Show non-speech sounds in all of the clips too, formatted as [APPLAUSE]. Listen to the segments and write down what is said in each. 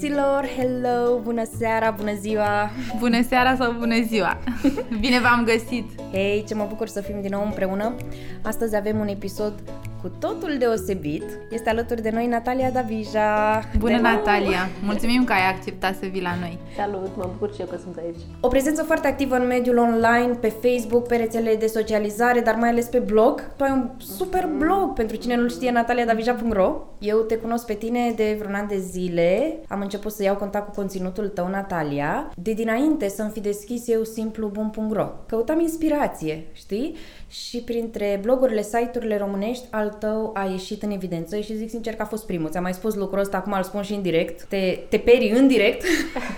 Bună drăguților, hello, bună seara, bună ziua. Bună seara sau bună ziua, [LAUGHS] bine v-am găsit. Hei, ce mă bucur să fim din nou împreună. Astăzi avem un episod cu totul deosebit. Este alături de noi Natalia Davija. Bună, de Natalia! Mulțumim că ai acceptat să vii la noi. Salut, mă bucur și eu că sunt aici. O prezență foarte activă în mediul online, pe Facebook, pe rețele de socializare, dar mai ales pe blog. Tu ai un super blog, pentru cine nu știe, nataliadavija.ro. Eu te cunosc pe tine de vreun an de zile. Am început să iau contact cu conținutul tău, Natalia. De dinainte să-mi fi deschis eu simplu bun.ro. Căutam inspirație, știi? Și printre blogurile, site-urile românești, al tău a ieșit în evidență și zic sincer că a fost primul. Ți-am mai spus lucrul ăsta, acum îl spun și în direct. Te, te peri în direct.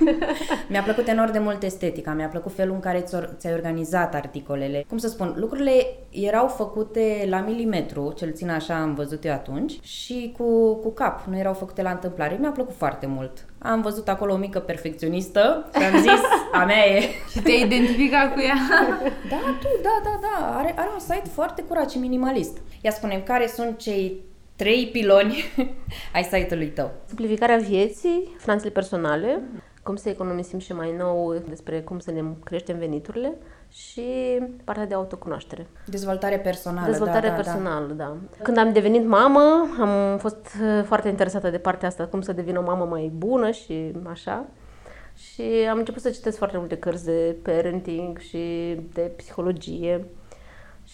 [LAUGHS] mi-a plăcut enorm de mult estetica, mi-a plăcut felul în care ți-ai organizat articolele. Cum să spun, lucrurile erau făcute la milimetru, cel țin așa am văzut eu atunci, și cu, cu cap, nu erau făcute la întâmplare. Mi-a plăcut foarte mult. Am văzut acolo o mică perfecționistă și am zis, a mea e. Și te identificat cu ea? [LAUGHS] da, tu, da, da, da. Are, are un site foarte curat și minimalist. Ia spunem, care sunt cei trei piloni [LAUGHS] ai site-ului tău? Simplificarea vieții, finanțele personale, cum să economisim și mai nou despre cum să ne creștem veniturile și partea de autocunoaștere. Dezvoltare personală. Dezvoltare da, personală, da, da. da. Când am devenit mamă, am fost uh, foarte interesată de partea asta, cum să devin o mamă mai bună și așa. Și am început să citesc foarte multe cărți de parenting și de psihologie.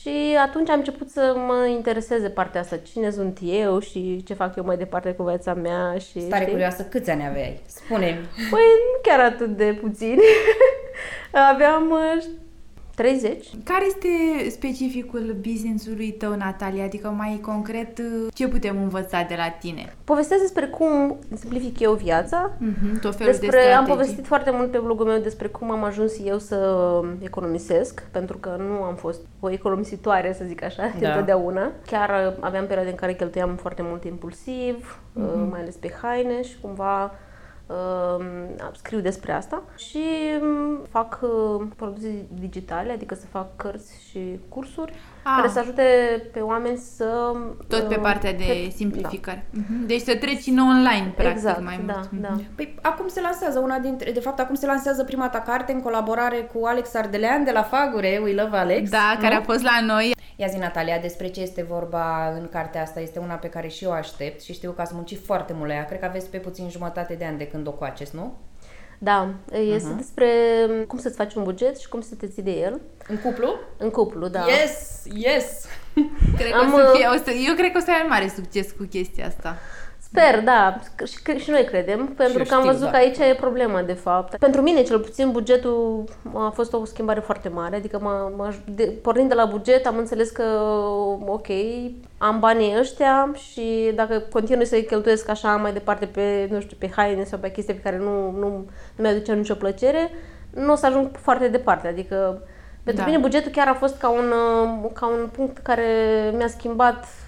Și atunci am început să mă intereseze partea asta, cine sunt eu și ce fac eu mai departe cu viața mea. Și, Stare știi? curioasă, câți ani aveai? spune Păi nu chiar atât de puțini. [LAUGHS] Aveam 30. Care este specificul business-ului tău, Natalia? Adică mai concret, ce putem învăța de la tine? Povestesc despre cum simplific eu viața. Mm-hmm, tot felul despre, de am povestit foarte mult pe blogul meu despre cum am ajuns eu să economisesc, pentru că nu am fost o economisitoare, să zic așa, da. întotdeauna. Chiar aveam perioade în care cheltuiam foarte mult impulsiv, mm-hmm. mai ales pe haine și cumva uh, scriu despre asta și um, fac uh, produse digitale, adică să fac cărți și cursuri ah. care să ajute pe oameni să... Tot pe uh, partea de pe, simplificare. Da. Uh-huh. Deci să treci în online, practic, exact, mai da, mult. Da. Păi acum se lansează una dintre... De fapt, acum se lansează prima ta carte în colaborare cu Alex Ardelean de la Fagure, We Love Alex. Da, nu? care a fost la noi. Ia zi, Natalia, despre ce este vorba în cartea asta? Este una pe care și eu aștept și știu că ați muncit foarte mult la ea. Cred că aveți pe puțin jumătate de ani de când o coaceți, nu? Da, este uh-huh. despre cum să-ți faci un buget și cum să te ții de el. În cuplu? În cuplu, da. Yes, yes! Cred Am, că o să fie, o să, eu cred că o să ai mare succes cu chestia asta. Sper, da, și, și noi credem, pentru că am văzut da. că aici e problema, de fapt. Pentru mine, cel puțin, bugetul a fost o schimbare foarte mare, adică m-a, m-a, de, pornind de la buget am înțeles că, ok, am banii ăștia și dacă continui să-i cheltuiesc așa mai departe pe, nu știu, pe haine sau pe chestii pe care nu, nu, nu mi-aduce nicio plăcere, nu o să ajung foarte departe, adică pentru da. mine bugetul chiar a fost ca un, ca un punct care mi-a schimbat Uh,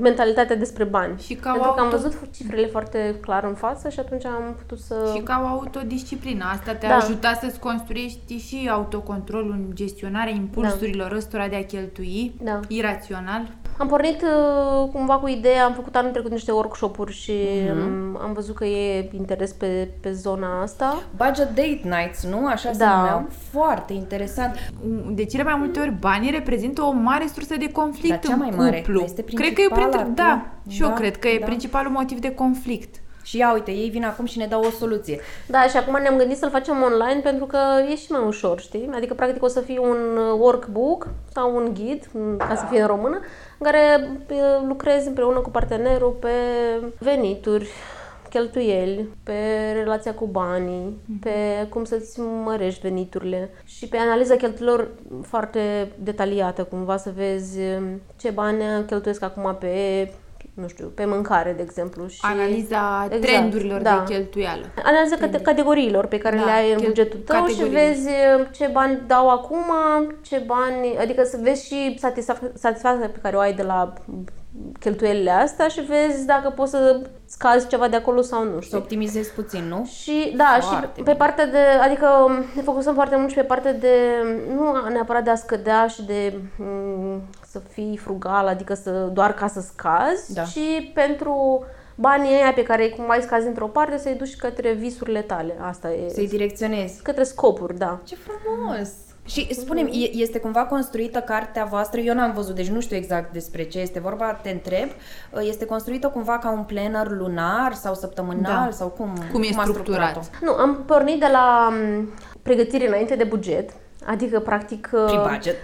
mentalitatea despre bani. Și ca Pentru auto... că am văzut cifrele foarte clar în față și atunci am putut să... Și ca o autodisciplină. Asta te-a da. ajutat să-ți construiești și autocontrolul în gestionarea impulsurilor da. ăstora de a cheltui da. irațional. Am pornit uh, cumva cu ideea, am făcut anul trecut niște workshop-uri și uh-huh. am văzut că e interes pe, pe zona asta. Budget date nights, nu? Așa da. se numeau. Foarte interesant. De cele mai multe ori banii reprezintă o mare sursă de conflict Dar cea mai mare cuplu. Este cred că e printre, da, și da, eu cred că e da. principalul motiv de conflict. Și ia uite, ei vin acum și ne dau o soluție. Da, și acum ne-am gândit să-l facem online pentru că e și mai ușor, știi? Adică, practic, o să fie un uh, workbook sau un ghid, ca să fie în română, în care uh, lucrezi împreună cu partenerul pe venituri, cheltuieli, pe relația cu banii, mm-hmm. pe cum să-ți mărești veniturile și pe analiza cheltuielor foarte detaliată, cumva să vezi ce bani cheltuiesc acum pe nu știu, pe mâncare, de exemplu. Și... Analiza exact, trendurilor da. de cheltuială. Analiza cate- categoriilor pe care da, le ai în bugetul tău și vezi uh, ce bani dau acum, ce bani, adică să vezi și satisfac- satisfacția pe care o ai de la cheltuielile astea și vezi dacă poți să scazi ceva de acolo sau nu știu. Să optimizezi puțin, nu? Și da, foarte și pe partea de, adică ne focusăm foarte mult și pe partea de, nu neapărat de a scădea și de m- mm, să fii frugal, adică să doar ca să scazi, da. și pentru banii ăia pe care cum mai scazi într-o parte să-i duci către visurile tale. Asta e. Să-i direcționezi. Către scopuri, da. Ce frumos! Și spune este cumva construită cartea voastră? Eu n-am văzut, deci nu știu exact despre ce este vorba, te întreb. Este construită cumva ca un planner lunar sau săptămânal da. sau cum? Cum e cum structurat? Nu, am pornit de la pregătire înainte de buget Adică, practic... Uh, Pre-budget.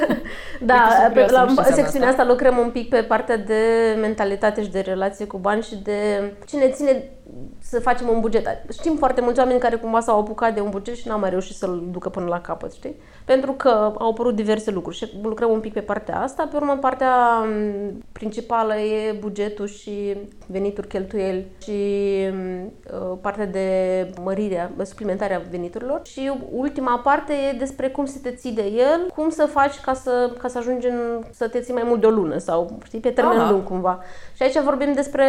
[LAUGHS] da, pe, la secțiunea asta lucrăm un pic pe partea de mentalitate și de relație cu bani și de cine ține să facem un buget. Știm foarte mulți oameni care cumva s-au apucat de un buget și n-au mai reușit să-l ducă până la capăt, știi? Pentru că au apărut diverse lucruri și lucrăm un pic pe partea asta. Pe urmă, partea principală e bugetul și venituri, cheltuieli și uh, partea de mărire, suplimentarea veniturilor. Și ultima parte e despre cum să te ții de el, cum să faci ca să, ca să ajungi în, să te ții mai mult de o lună sau, știi, pe termen Aha. lung cumva. Și aici vorbim despre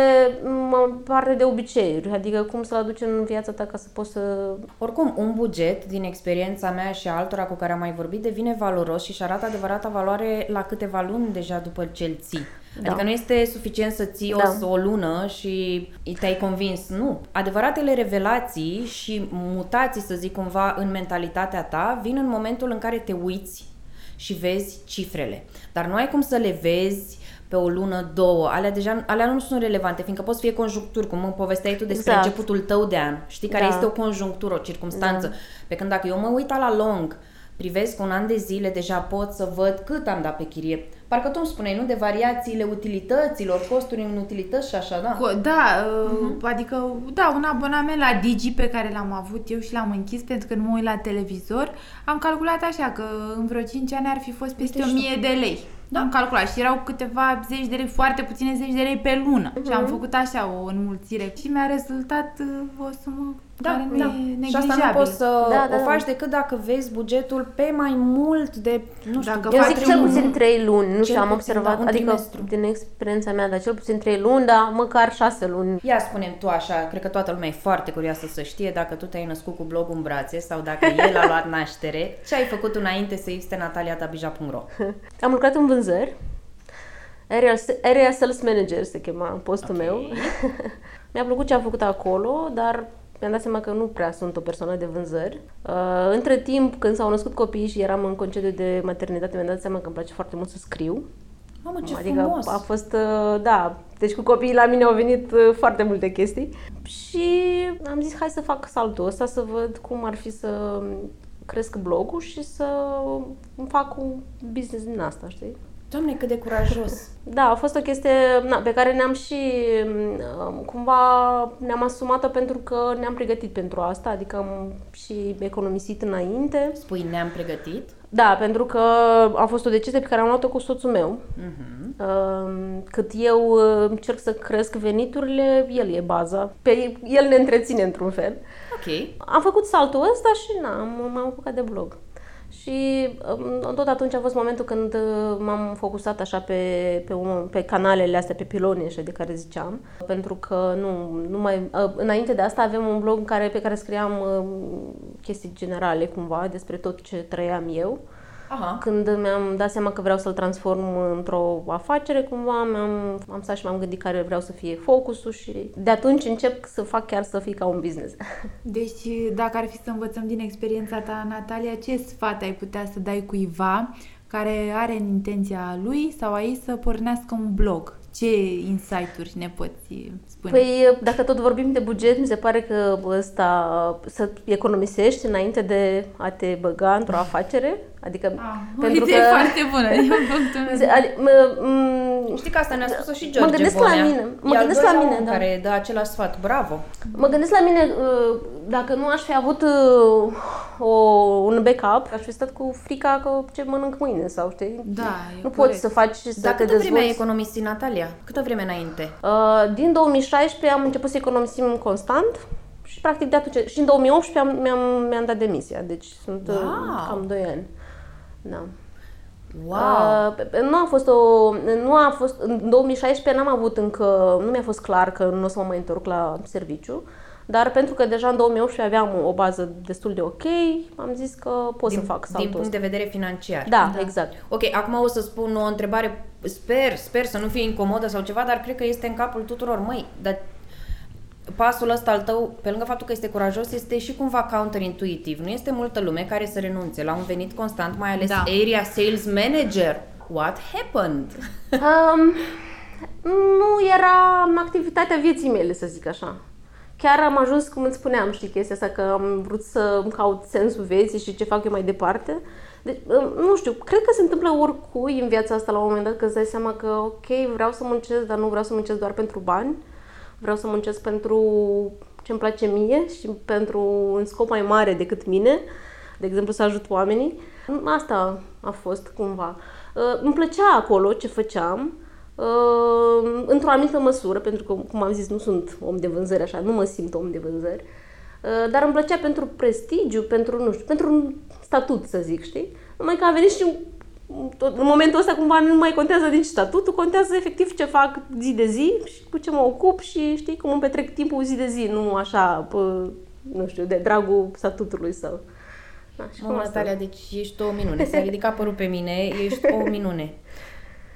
partea de obiceiuri, adică cum să-l aduci în viața ta ca să poți să... Oricum, un buget, din experiența mea și altora cu care am mai vorbit, devine valoros și își arată adevărata valoare la câteva luni deja după ce îl ții. Da. Adică nu este suficient să ții da. o, o lună și te-ai convins. Nu. Adevăratele revelații și mutații, să zic cumva, în mentalitatea ta vin în momentul în care te uiți și vezi cifrele. Dar nu ai cum să le vezi pe o lună, două, alea deja alea nu sunt relevante, fiindcă poți fi conjuncturi, cum îmi povesteai tu despre exact. începutul tău de an, știi, care da. este o conjunctură, o circunstanță. Da. Pe când dacă eu mă uit la lung, privesc un an de zile, deja pot să văd cât am dat pe chirie. Parcă tu îmi spuneai, nu? De variațiile utilităților, costuri în utilități și așa, da? Da, uh-huh. adică, da, un abonament la Digi pe care l-am avut eu și l-am închis pentru că nu mă uit la televizor, am calculat așa că în vreo 5 ani ar fi fost peste 1000 de lei. Da. Am calculat și erau câteva zeci de lei, foarte puține zeci de lei pe lună. Uh-huh. Și am făcut așa o înmulțire și mi-a rezultat uh, o sumă da, care da. ne Și asta nu poți să da, da, o da. faci da. decât dacă vezi bugetul pe mai mult de, nu știu, dacă Eu zic cel puțin 3 luni, nu știu, am observat, da, adică trimestru. din experiența mea, dar cel puțin 3 luni, dar măcar 6 luni. Ia spunem tu așa, cred că toată lumea e foarte curioasă să știe dacă tu te-ai născut cu blogul în brațe sau dacă el a [LAUGHS] luat naștere, ce ai făcut înainte să existe nataliatabija.ro [LAUGHS] Am lucrat în vânzări, Area, Area Sales Manager se chema postul okay. meu. [LAUGHS] Mi-a plăcut ce am făcut acolo, dar mi-am dat seama că nu prea sunt o persoană de vânzări. Uh, între timp, când s-au născut copiii și eram în concediu de maternitate, mi-am dat seama că îmi place foarte mult să scriu. Mamă, ce adică frumos! a fost, uh, da, deci cu copiii la mine au venit uh, foarte multe chestii și am zis hai să fac saltul ăsta, să văd cum ar fi să cresc blogul și să fac un business din asta, știi? Doamne, cât de curajos! Da, a fost o chestie na, pe care ne-am și um, cumva ne-am asumat-o pentru că ne-am pregătit pentru asta, adică am și economisit înainte. Spui ne-am pregătit? Da, pentru că a fost o decizie pe care am luat-o cu soțul meu. Uh-huh. Cât eu uh, încerc să cresc veniturile, el e baza. Pe el ne întreține într-un fel. Ok. Am făcut saltul ăsta și na, m-am apucat de blog. Și um, tot atunci a fost momentul când uh, m-am focusat așa pe, pe, un, pe canalele astea, pe pilonii așa de care ziceam, pentru că nu, nu mai, uh, înainte de asta aveam un blog care, pe care scriam uh, chestii generale cumva despre tot ce trăiam eu Aha. Când mi-am dat seama că vreau să-l transform într-o afacere, cumva mi-am, am stat și m-am gândit care vreau să fie focusul și de atunci încep să fac chiar să fie ca un business. [LAUGHS] Deci, dacă ar fi să învățăm din experiența ta, Natalia, ce sfat ai putea să dai cuiva care are în intenția lui sau a ei să pornească un blog? Ce insight-uri ne poți spune? Păi, dacă tot vorbim de buget, mi se pare că ăsta să economisești înainte de a te băga într-o afacere. Adică, ah, pentru o idee că... foarte bună. Adi, m- [LAUGHS] m- Știi că asta ne-a spus și George Mă gândesc Bonea. la mine. Mă gândesc la mine, da. care dă același sfat. Bravo! Mă gândesc la mine, uh, dacă nu aș fi avut uh, o, un backup, aș fi stat cu frica că ce mănânc mâine sau știi? Da, Nu poți să faci să Dar te câtă vreme ai economisit, Natalia? Câtă vreme înainte? Uh, din 2016 am început să economisim constant și practic de atunci, și în 2018 am, mi-am, mi-am dat demisia, deci sunt wow. cam 2 ani. Da. Wow. Uh, nu a fost o nu a fost în 2016 n-am avut încă nu mi-a fost clar că nu o să mă mai întorc la serviciu. Dar pentru că deja în 2018 aveam o bază destul de ok, am zis că pot din, să fac saltul Din punct de vedere financiar. Da, da, exact. Ok, acum o să spun o întrebare, sper, sper să nu fie incomodă sau ceva, dar cred că este în capul tuturor. Măi, dar pasul ăsta al tău, pe lângă faptul că este curajos, este și cumva counterintuitiv. Nu este multă lume care să renunțe la un venit constant, mai ales da. area sales manager. What happened? Um, nu era activitatea vieții mele, să zic așa. Chiar am ajuns, cum îți spuneam, știi, chestia asta, că am vrut să caut sensul vieții și ce fac eu mai departe. Deci, nu știu, cred că se întâmplă oricui în viața asta la un moment dat, că îți dai seama că, ok, vreau să muncesc, dar nu vreau să muncesc doar pentru bani Vreau să muncesc pentru ce îmi place mie și pentru un scop mai mare decât mine, de exemplu să ajut oamenii. Asta a fost cumva. Uh, îmi plăcea acolo ce făceam, uh, într-o anumită măsură, pentru că, cum am zis, nu sunt om de vânzări așa, nu mă simt om de vânzări, uh, dar îmi plăcea pentru prestigiu, pentru, nu știu, pentru un statut, să zic, știi? Numai că a venit și tot, în momentul ăsta cumva nu mai contează nici statutul, contează efectiv ce fac zi de zi și cu ce mă ocup și știi cum îmi petrec timpul zi de zi, nu așa, pă, nu știu, de dragul statutului sau... Da, și Mă, Natalia, deci ești o minune. S-a ridicat părul pe mine, ești o minune. [LAUGHS]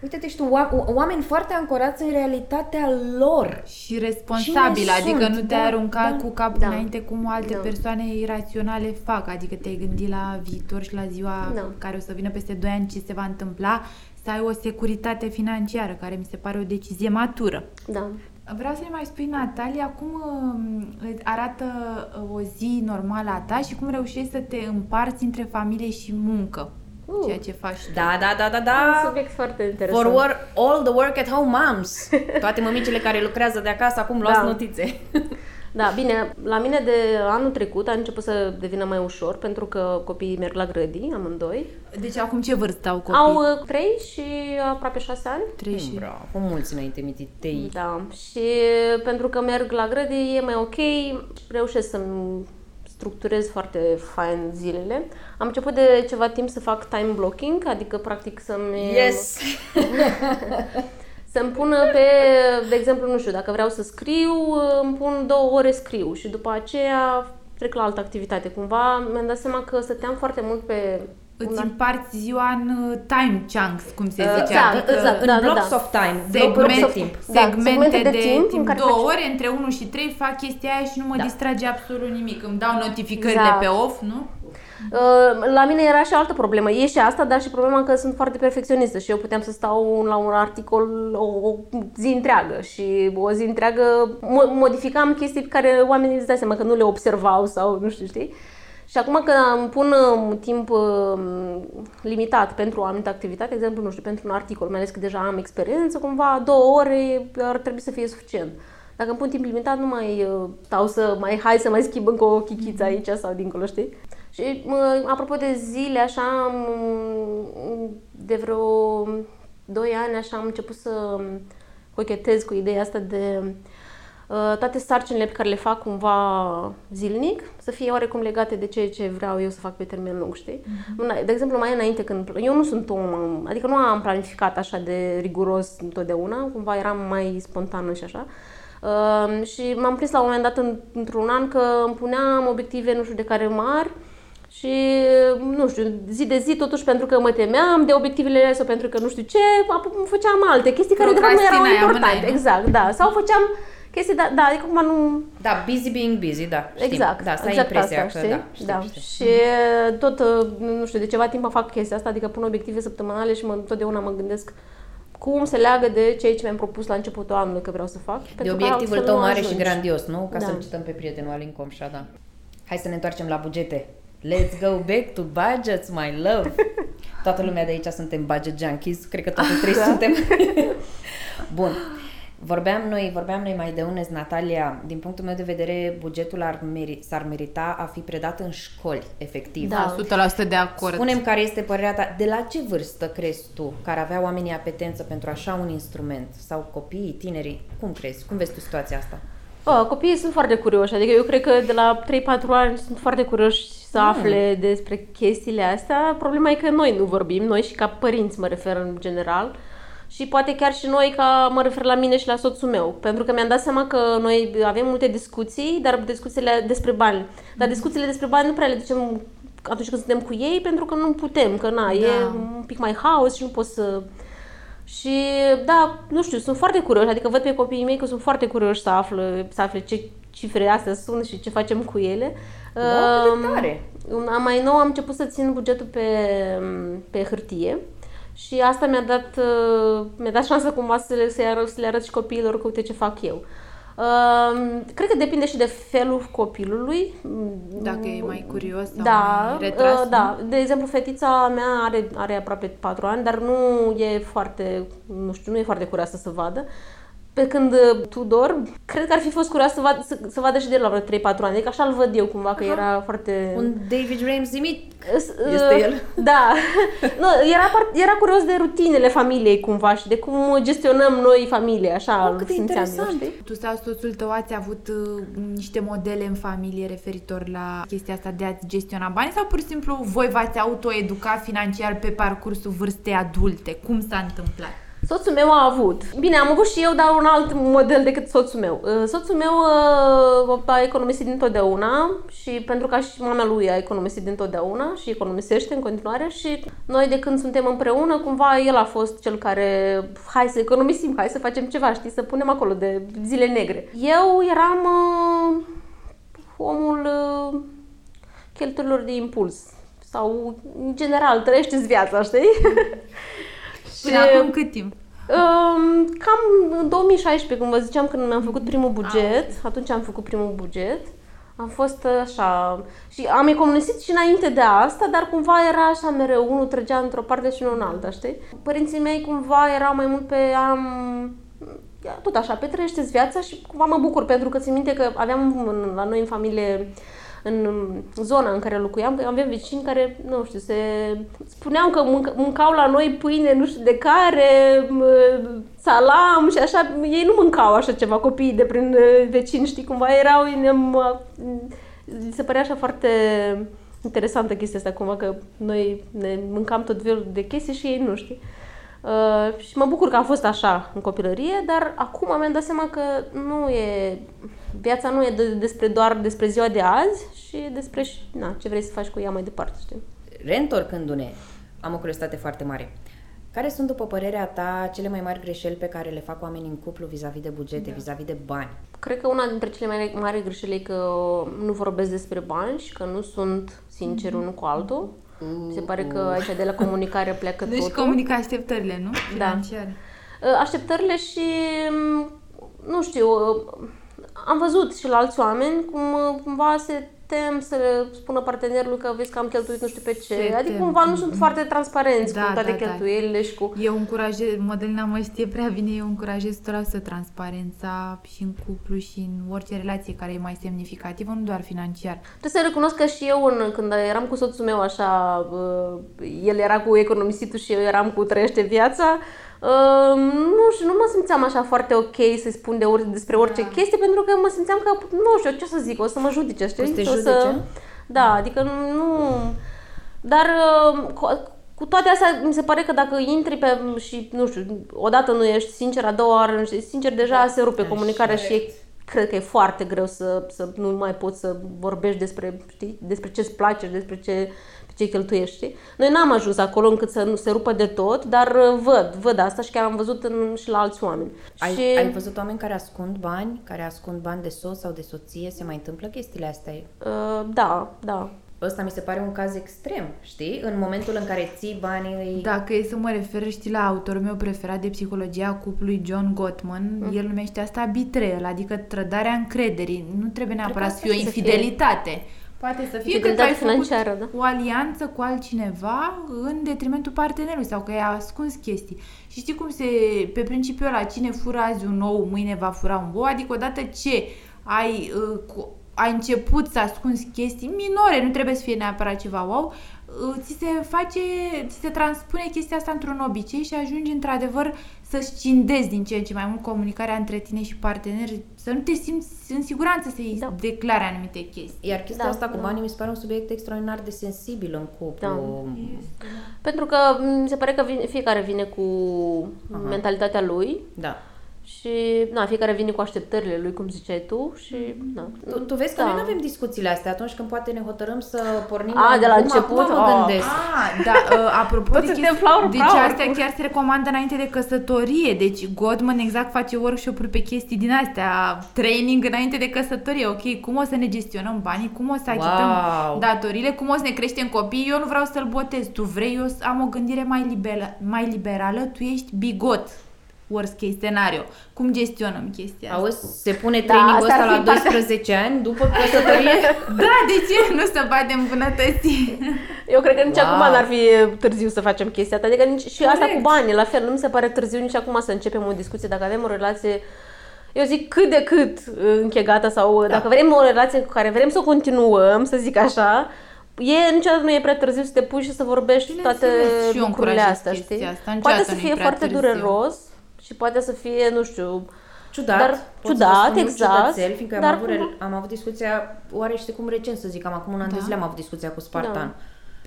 Uite-te, tu, oameni foarte ancorați în realitatea lor. Și responsabili, adică sunt? nu te-ai da, aruncat da, cu capul da, înainte cum alte da. persoane iraționale fac. Adică te-ai gândit la viitor și la ziua da. care o să vină peste 2 ani ce se va întâmpla, să ai o securitate financiară, care mi se pare o decizie matură. Da. Vreau să ne mai spui, Natalia, cum uh, arată uh, o zi normală a ta și cum reușești să te împarți între familie și muncă. Uh. Ceea ce faci tu. Da, da, da, da, da. Un subiect foarte interesant. For work, all the work at home moms. [LAUGHS] Toate mămicile care lucrează de acasă acum luați da. notițe. Da, bine, la mine de anul trecut a început să devină mai ușor pentru că copiii merg la grădii, amândoi. Deci acum ce vârstă au copiii? Au 3 uh, și aproape 6 ani. 3 și... Bravo, mulți înainte mititei. Da, și pentru că merg la grădii e mai ok, reușesc să-mi structurez foarte fain zilele. Am început de ceva timp să fac time blocking, adică practic să-mi... Yes! [LAUGHS] să-mi pună pe, de exemplu, nu știu, dacă vreau să scriu, îmi pun două ore scriu și după aceea trec la altă activitate. Cumva mi-am dat seama că stăteam foarte mult pe Îți împarți ziua în uh, time chunks, cum se zice. Exact, adică exact, da, în da, blocks da. of time, segmente, of timp. Da, segmente de, de timp, timp două ore, între 1 și 3 fac chestia aia și nu mă da. distrage absolut nimic. Îmi dau notificările exact. pe off, nu? Uh, la mine era și altă problemă. E și asta, dar și problema că sunt foarte perfecționistă și eu puteam să stau la un articol o zi întreagă și o zi întreagă modificam chestii pe care oamenii îți dai seama că nu le observau sau nu știu, știi? Și acum că îmi pun um, timp um, limitat pentru o anumită activitate, de exemplu, nu știu, pentru un articol, mai ales că deja am experiență, cumva două ore ar trebui să fie suficient. Dacă îmi pun timp limitat, nu mai uh, stau să mai, hai să mai schimb încă o chichiță aici sau dincolo, știi? Și apropo de zile, așa, de vreo 2 ani, așa, am început să cochetez cu ideea asta de uh, toate sarcinile pe care le fac cumva zilnic să fie oarecum legate de ceea ce vreau eu să fac pe termen lung, știi? Mm-hmm. De exemplu, mai înainte când... Eu nu sunt om, adică nu am planificat așa de riguros întotdeauna, cumva eram mai spontană și așa. Uh, și m-am prins la un moment dat în, într-un an că îmi puneam obiective nu știu de care mari și, nu știu, zi de zi, totuși pentru că mă temeam de obiectivele sau pentru că nu știu ce, făceam alte chestii care de fapt nu erau importante. Exact, da. Sau făceam chestii, da, da adică acum nu... Da, busy being busy, da. Știm. Exact. Da, asta exact impresia asta, că, știi? da. Știu, da. știu. Și tot, nu știu, de ceva timp fac chestia asta, adică pun obiective săptămânale și mă, întotdeauna mă gândesc cum se leagă de ceea ce mi-am propus la începutul anului că vreau să fac. De obiectivul tău mare ajungi. și grandios, nu? Ca da. să-l cităm pe prietenul Alin Comșa, da. Hai să ne întoarcem la bugete. Let's go back to budgets, my love! [LAUGHS] Toată lumea de aici suntem budget junkies, cred că toate trei da. suntem. [LAUGHS] Bun. Vorbeam noi, vorbeam noi mai de unes, Natalia, din punctul meu de vedere, bugetul ar meri, s-ar merita a fi predat în școli, efectiv. Da, 100% de acord. Spunem care este părerea ta. De la ce vârstă crezi tu care avea oamenii apetență pentru așa un instrument? Sau copiii, tinerii? Cum crezi? Cum vezi tu situația asta? Oh, copiii sunt foarte curioși, adică eu cred că de la 3-4 ani sunt foarte curioși să mm. afle despre chestiile astea. Problema e că noi nu vorbim, noi și ca părinți mă refer în general și poate chiar și noi, ca mă refer la mine și la soțul meu, pentru că mi-am dat seama că noi avem multe discuții, dar discuțiile despre bani. Dar discuțiile despre bani nu prea le ducem atunci când suntem cu ei, pentru că nu putem, că na, da. e un pic mai haos și nu poți să... Și da, nu știu, sunt foarte curioși, adică văd pe copiii mei că sunt foarte curioși să afle, să afle ce cifre astea sunt și ce facem cu ele. Wow, uh, tare! Mai nou am început să țin bugetul pe, pe hârtie și asta mi-a dat, uh, mi-a dat șansa cumva să le, să, le arăt, să le arăt și copiilor că uite ce fac eu. Uh, cred că depinde și de felul copilului. Dacă e mai curios sau da, mai retras. Uh, da, de exemplu, fetița mea are, are aproape 4 ani, dar nu e foarte, nu știu, nu e foarte curioasă să vadă. Pe când uh, Tudor, cred că ar fi fost curios să, vad, să, să vadă și de el la vreo 3-4 ani. Adică așa-l văd eu cumva, că Aha. era foarte... Un David Ramsey mic este el. [LAUGHS] Da. nu, era, era curios de rutinele familiei cumva și de cum gestionăm noi familie, așa oh, cât interesant. Eu, știi? Tu sau soțul tău ați avut uh, niște modele în familie referitor la chestia asta de a gestiona bani sau pur și simplu voi v-ați autoeducat financiar pe parcursul vârstei adulte? Cum s-a întâmplat? Soțul meu a avut. Bine, am avut și eu, dar un alt model decât soțul meu. Uh, soțul meu uh, a economisit dintotdeauna și pentru că și mama lui a economisit dintotdeauna și economisește în continuare și noi de când suntem împreună, cumva el a fost cel care hai să economisim, hai să facem ceva, știi, să punem acolo de zile negre. Eu eram uh, omul uh, cheltuielor de impuls sau în general trăiește-ți viața, știi? [LAUGHS] Până și, acum cât timp? Um, cam în 2016, când vă ziceam, când mi-am făcut primul buget, ah. atunci am făcut primul buget, am fost așa... Și am economisit și înainte de asta, dar cumva era așa mereu, unul trăgea într-o parte și unul în alta, știi? Părinții mei cumva erau mai mult pe am... Tot așa, petrește viața și cumva mă bucur, pentru că țin minte că aveam la noi în familie în zona în care locuiam, aveam vecini care, nu știu, se spuneau că mânca, mâncau la noi pâine, nu știu de care, salam și așa, ei nu mâncau așa ceva, copiii de prin vecini, știi, cumva erau, se părea așa foarte interesantă chestia asta, cumva că noi ne mâncam tot felul de chestii și ei nu, știi. Uh, și mă bucur că a fost așa în copilărie, dar acum mi-am dat seama că nu e viața nu e de, despre doar despre ziua de azi și despre na, ce vrei să faci cu ea mai departe, știi? Reîntorcându-ne, am o curiozitate foarte mare. Care sunt, după părerea ta, cele mai mari greșeli pe care le fac oamenii în cuplu vis-a-vis de bugete, da. vis-a-vis de bani? Cred că una dintre cele mai mari greșeli e că nu vorbesc despre bani și că nu sunt sinceri mm-hmm. unul cu altul. Uh, Se pare că aici de la comunicare pleacă deci totul. Deci comunica așteptările, nu? Da. Așteptările și, nu știu, am văzut și la alți oameni cum cumva se tem să le spună partenerului că vezi că am cheltuit nu știu pe ce. Se adică tem. cumva nu sunt foarte transparenți da, cu toate da, da. cheltuielile da. și cu... Eu încurajez, Modelina mă știe prea bine, eu încurajez să transparența și în cuplu și în orice relație care e mai semnificativă, nu doar financiar. Trebuie să recunosc că și eu în, când eram cu soțul meu așa, el era cu economisitul și eu eram cu trăiește viața, Uh, nu știu, nu mă simțeam așa foarte ok să-i spun de ori, despre orice da. chestie, pentru că mă simțeam că, nu știu, ce să zic, o să mă judice, știi? O să te judice? Să... Da, adică nu... Dar uh, cu, cu toate astea, mi se pare că dacă intri pe și, nu știu, odată nu ești sincer, a doua oară nu ești sincer, deja da, se rupe comunicarea și e cred că e foarte greu să, să nu mai poți să vorbești despre, știi, despre ce-ți place, despre ce ce cheltuiești. Noi n-am ajuns acolo încât să nu se rupă de tot, dar uh, văd, văd asta și chiar am văzut în, și la alți oameni. Ai, și... ai văzut oameni care ascund bani, care ascund bani de soț sau de soție? Se mai întâmplă chestiile astea? Uh, da, da. ăsta mi se pare un caz extrem, știi? În momentul în care ții banii... Îi... Dacă e să mă refer, știi, la autorul meu preferat de psihologia cuplului, John Gottman, mm. el numește asta betrayal, adică trădarea încrederii. Nu trebuie neapărat să fie o infidelitate. Fie. Poate să fie că ai făcut da? o alianță cu altcineva în detrimentul partenerului sau că ai ascuns chestii. Și știi cum se, pe principiul ăla, cine fură azi un ou, mâine va fura un bou, adică odată ce ai, uh, cu, ai început să ascunzi chestii minore, nu trebuie să fie neapărat ceva wow, uh, ți se face, ți se transpune chestia asta într-un obicei și ajungi într-adevăr să scindezi din ce în ce mai mult comunicarea între tine și parteneri, să nu te simți în siguranță să-i da. declare anumite chestii. Iar chestia da, asta cu banii mi se pare un subiect extraordinar de sensibil în cuplu. Da. Pentru că mi se pare că fiecare vine cu Aha. mentalitatea lui. Da și, na, fiecare vine cu așteptările lui, cum ziceai tu și, na. Tu, tu vezi că da. noi nu avem discuțiile astea atunci când poate ne hotărâm să pornim A, de la început? Acum mă gândesc. A, da, uh, [LAUGHS] apropo de chestii, flower, deci flower. astea chiar se recomandă înainte de căsătorie, deci Godman exact face workshop-uri pe chestii din astea, training înainte de căsătorie, ok, cum o să ne gestionăm banii, cum o să achităm wow. datorile, cum o să ne creștem copii, eu nu vreau să-l botez, tu vrei, eu am o gândire mai, liberă, mai liberală, tu ești bigot worst case scenario. Cum gestionăm chestia asta? Auzi, se pune da, training ăsta la 12 ani după căsătorie? [LAUGHS] da, de ce nu să batem îmbunătăți? Eu cred că nici wow. acum n-ar fi târziu să facem chestia asta. Adică nici, și Correct. asta cu banii, la fel, nu mi se pare târziu nici acum să începem o discuție dacă avem o relație eu zic cât de cât uh, închegată sau da. dacă vrem o relație cu care vrem să o continuăm, să zic așa, e niciodată nu e prea târziu să te pui și să vorbești Bine toate lucrurile astea, știi? Asta. Poate să fie foarte târziu. dureros, și poate să fie, nu știu, ciudat, dar ciudat, exact. Ciudățel, fiindcă dar am, avut, cum... am avut discuția, oare știi cum recent să zic, am acum un an da. de zile am avut discuția cu Spartan. Da.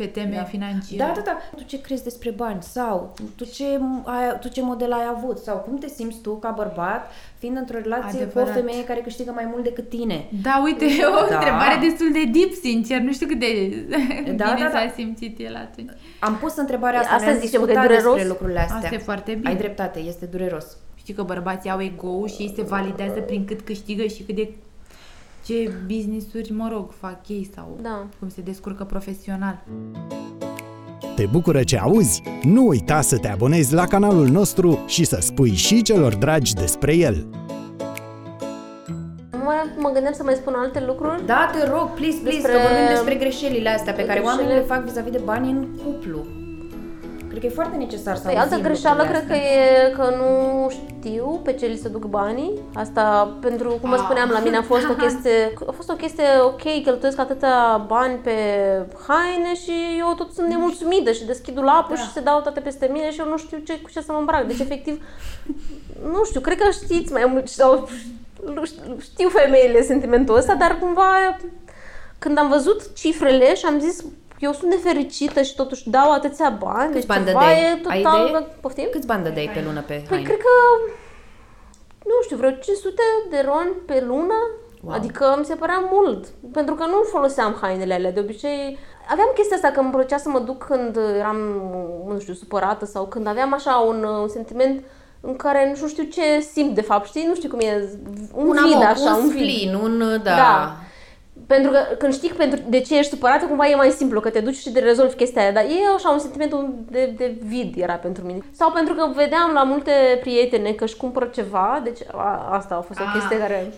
Pe teme da. financiare. Da, da, da. Tu ce crezi despre bani? Sau tu ce, ai, tu ce model ai avut? Sau cum te simți tu ca bărbat fiind într-o relație Adevărat. cu o femeie care câștigă mai mult decât tine? Da, uite, e o da. întrebare destul de deep, sincer. Nu știu cât de da, [LAUGHS] bine da, da. s-a simțit el atunci. Am pus întrebarea asta, asta zice, că e dureros. despre lucrurile astea. Asta e foarte bine. Ai dreptate, este dureros. Știi că bărbații au ego și ei se validează prin cât câștigă și cât de ce business-uri, mă rog, fac ei sau da. cum se descurcă profesional. Te bucură ce auzi? Nu uita să te abonezi la canalul nostru și să spui și celor dragi despre el. Mă gândeam să mai spun alte lucruri. Da, te rog, please, please, despre... că vorbim despre greșelile astea pe care oamenii le fac vis-a-vis de bani în cuplu. Cred că e foarte necesar să păi, altă greșeală cred că e că nu știu pe ce li se duc banii. Asta pentru, cum vă ah. spuneam, la mine a fost o [LAUGHS] chestie, a fost o chestie ok, cheltuiesc atâția bani pe haine și eu tot sunt nemulțumită și deschid dulapul da. și se dau toate peste mine și eu nu știu ce, cu ce să mă îmbrac. Deci, efectiv, nu știu, cred că știți mai mult sau știu femeile sentimentul ăsta, dar cumva când am văzut cifrele și am zis, eu sunt nefericită și totuși dau atâția bani. Câți bani dădeai? Total... Poftim? Câți bani dădeai pe lună pe Păi cred că, nu știu, vreo 500 de ron pe lună. Wow. Adică mi se părea mult, pentru că nu foloseam hainele alea. De obicei, aveam chestia asta că îmi plăcea să mă duc când eram, nu știu, supărată sau când aveam așa un, un sentiment în care nu știu ce simt de fapt, știi? Nu știu cum e, un, un vid așa, un, un splin, un, da. da. Pentru că când știi pentru de ce ești supărată, cumva e mai simplu, că te duci și te rezolvi chestia aia. Dar e așa un sentiment de, de vid era pentru mine. Sau pentru că vedeam la multe prietene că își cumpără ceva, deci a, asta a fost o ah, chestie care...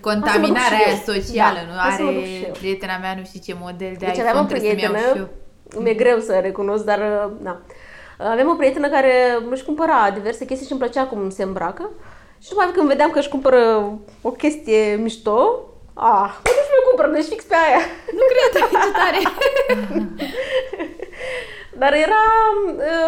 Contaminarea socială, da, nu? Are prietena mea, nu știu ce model de deci iPhone aveam o prietenă, mi-e greu să recunosc, dar da. Avem o prietenă care își cumpăra diverse chestii și îmi plăcea cum se îmbracă. Și după când vedeam că își cumpără o chestie mișto, Ah, nu și mi cumpăr, deci fix pe aia. Nu cred, ce tare. [LAUGHS] Dar era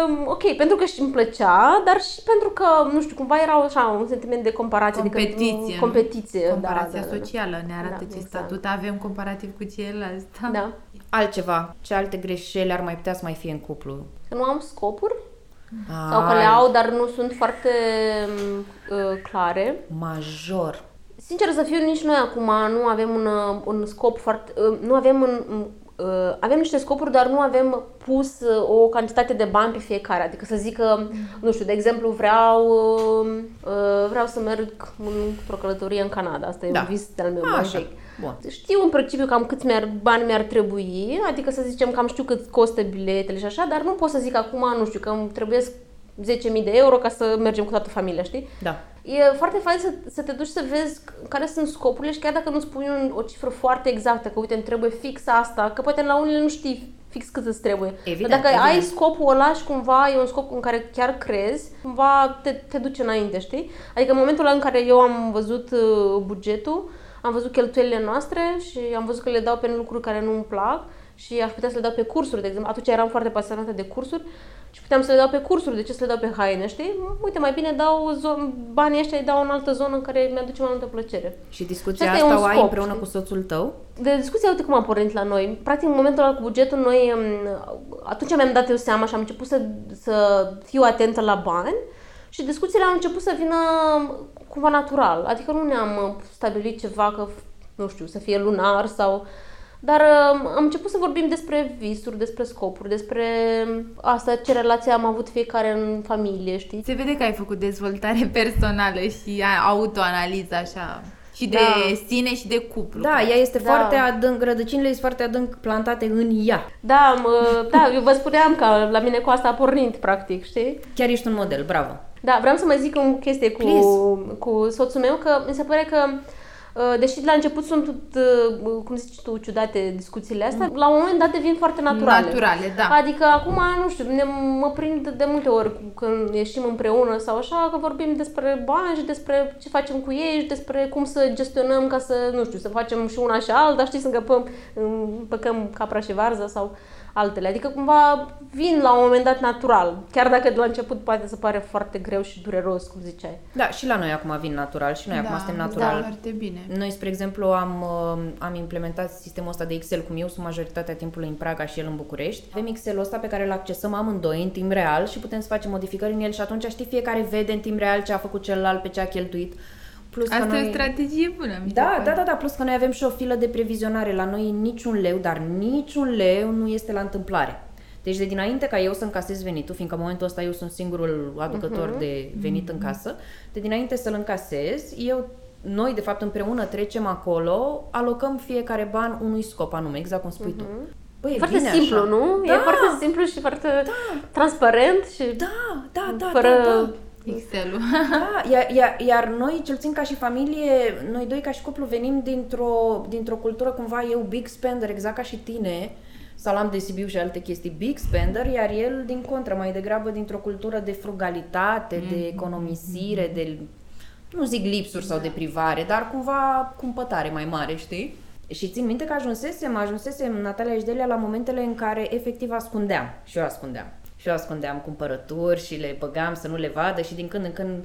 um, ok, pentru că și îmi plăcea, dar și pentru că, nu știu, cumva era așa un sentiment de comparație. Competiție. Adică, competiție, Comparația da, da, da. socială ne arată da, ce exact. statut avem comparativ cu ceilalți. Da. da. Altceva, ce alte greșeli ar mai putea să mai fie în cuplu? Că nu am scopuri. Ai. Sau că le au, dar nu sunt foarte uh, clare. Major. Sincer să fiu, nici noi acum nu avem un, uh, un scop foarte... Uh, nu avem un, uh, avem niște scopuri, dar nu avem pus uh, o cantitate de bani pe fiecare. Adică să zic că, nu știu, de exemplu, vreau, uh, vreau să merg într-o călătorie în Canada. Asta e da. un vis al meu mai vechi. Bun. Știu în principiu cam câți mi-ar, bani mi-ar trebui, adică să zicem cam știu cât costă biletele și așa, dar nu pot să zic acum, nu știu, că îmi trebuie 10.000 de euro ca să mergem cu toată familia, știi? Da. E foarte fain să, să te duci să vezi care sunt scopurile și chiar dacă nu spui un, o cifră foarte exactă, că uite, îmi trebuie fix asta, că poate la unele nu știi fix cât îți trebuie. Evident, Dar dacă evident. ai scopul ăla și cumva e un scop în care chiar crezi, cumva te, te duce înainte, știi? Adică în momentul ăla în care eu am văzut uh, bugetul, am văzut cheltuielile noastre și am văzut că le dau pe lucruri care nu îmi plac și aș putea să le dau pe cursuri, de exemplu. Atunci eram foarte pasionată de cursuri și puteam să le dau pe cursuri, de ce să le dau pe haine, știi? Uite, mai bine dau zon, banii ăștia îi dau în altă zonă în care mi-aduce mai multă plăcere. Și discuția Și asta, asta e un o ai scop, împreună știi? cu soțul tău? De discuția, uite cum a pornit la noi. Practic, în momentul ăla cu bugetul, noi, um, atunci mi-am dat eu seama și am început să, să fiu atentă la bani și discuțiile au început să vină cumva natural. Adică nu ne-am uh, stabilit ceva că, nu știu, să fie lunar sau... Dar um, am început să vorbim despre visuri, despre scopuri, despre asta, ce relație am avut fiecare în familie, știi? Se vede că ai făcut dezvoltare [LAUGHS] personală și a- autoanaliză așa. Și de Da. sine și de cuplu. Da, ea este Da. foarte adânc, rădăcinile sunt foarte adânc plantate în ea. Da, mă, da, eu vă spuneam că la mine cu asta a pornit, practic, știi? Chiar ești un model, bravo. Da, vreau să mai zic o chestie cu, Please. cu soțul meu, că mi se pare că uh, Deși la început sunt, uh, cum zici tu, ciudate discuțiile astea, la un moment dat devin foarte naturale. Naturale, da. Adică acum, nu știu, ne, mă prind de multe ori când ieșim împreună sau așa, că vorbim despre bani și despre ce facem cu ei și despre cum să gestionăm ca să, nu știu, să facem și una și alta, știi, să încăpăm, împăcăm capra și varză sau altele. Adică cumva vin la un moment dat natural, chiar dacă de la început poate să pare foarte greu și dureros, cum ziceai. Da, și la noi acum vin natural și noi acum suntem Da, natural. foarte bine. Noi, spre exemplu, am, uh, am implementat sistemul ăsta de Excel, cum eu sunt majoritatea timpului în Praga și el în București. Avem Excel-ul ăsta pe care îl accesăm amândoi în timp real și putem să facem modificări în el și atunci știi fiecare vede în timp real ce a făcut celălalt, pe ce a cheltuit. Plus că Asta noi... e o strategie bună, mi se Da, pare. da, da, da, plus că noi avem și o filă de previzionare. La noi niciun leu, dar niciun leu nu este la întâmplare. Deci de dinainte ca eu să încasez venitul, fiindcă în momentul ăsta eu sunt singurul aducător uh-huh. de venit uh-huh. în casă, de dinainte să-l încasez, eu noi, de fapt, împreună trecem acolo, alocăm fiecare ban unui scop anume, exact cum spui uh-huh. tu. Băi, e Foarte bine simplu, așa. nu? Da, E foarte simplu și foarte transparent și da, da, da, fără... da, da. Excel-ul. Da, iar, iar, iar noi, cel puțin ca și familie, noi doi ca și cuplu venim dintr-o, dintr-o cultură cumva eu big spender, exact ca și tine, salam de Sibiu și alte chestii, big spender, iar el din contră, mai degrabă dintr-o cultură de frugalitate, mm. de economisire, de, nu zic lipsuri sau de privare, dar cumva cumpătare mai mare, știi? Și țin minte că ajunsesem, ajunsesem Natalia și Delia la momentele în care efectiv ascundeam și eu ascundeam. Și eu ascundeam cumpărături și le băgam să nu le vadă și din când în când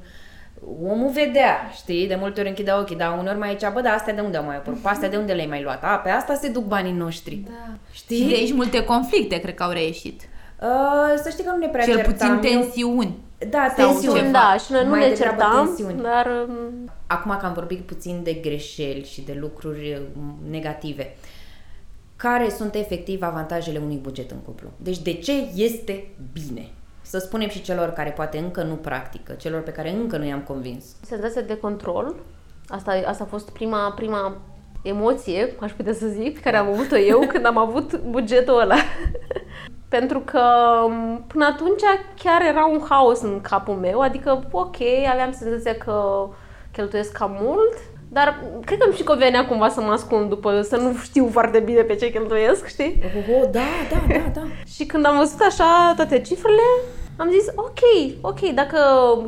omul vedea, știi, de multe ori închidea ochii, dar uneori mai zicea, bă, dar astea de unde au mai apărut? Pe astea de unde le-ai mai luat? A, pe asta se duc banii noștri. Da. Știi? Și de aici multe conflicte, cred că au reieșit. Uh, să știi că nu ne prea Cel certam. puțin Eu- tensiuni. Da, Sau tensiuni. ceva. Da, și noi nu Mai ne degrabă certam, tensiuni. dar um, Acum că am vorbit puțin de greșeli și de lucruri mm, negative, care sunt efectiv avantajele unui buget în cuplu? Deci de ce este bine? Să spunem și celor care poate încă nu practică, celor pe care încă nu i-am convins. senzația de control, asta, asta a fost prima, prima emoție, aș putea să zic, pe care am avut-o eu când am avut bugetul ăla. [LAUGHS] Pentru că um, până atunci chiar era un haos în capul meu, adică ok, aveam senzația că cheltuiesc cam mult, dar cred că îmi și convenea cumva să mă ascund după, să nu știu foarte bine pe ce cheltuiesc, știi? Oh, oh, da, da, da, da. [LAUGHS] Și când am văzut așa toate cifrele, am zis, ok, ok, dacă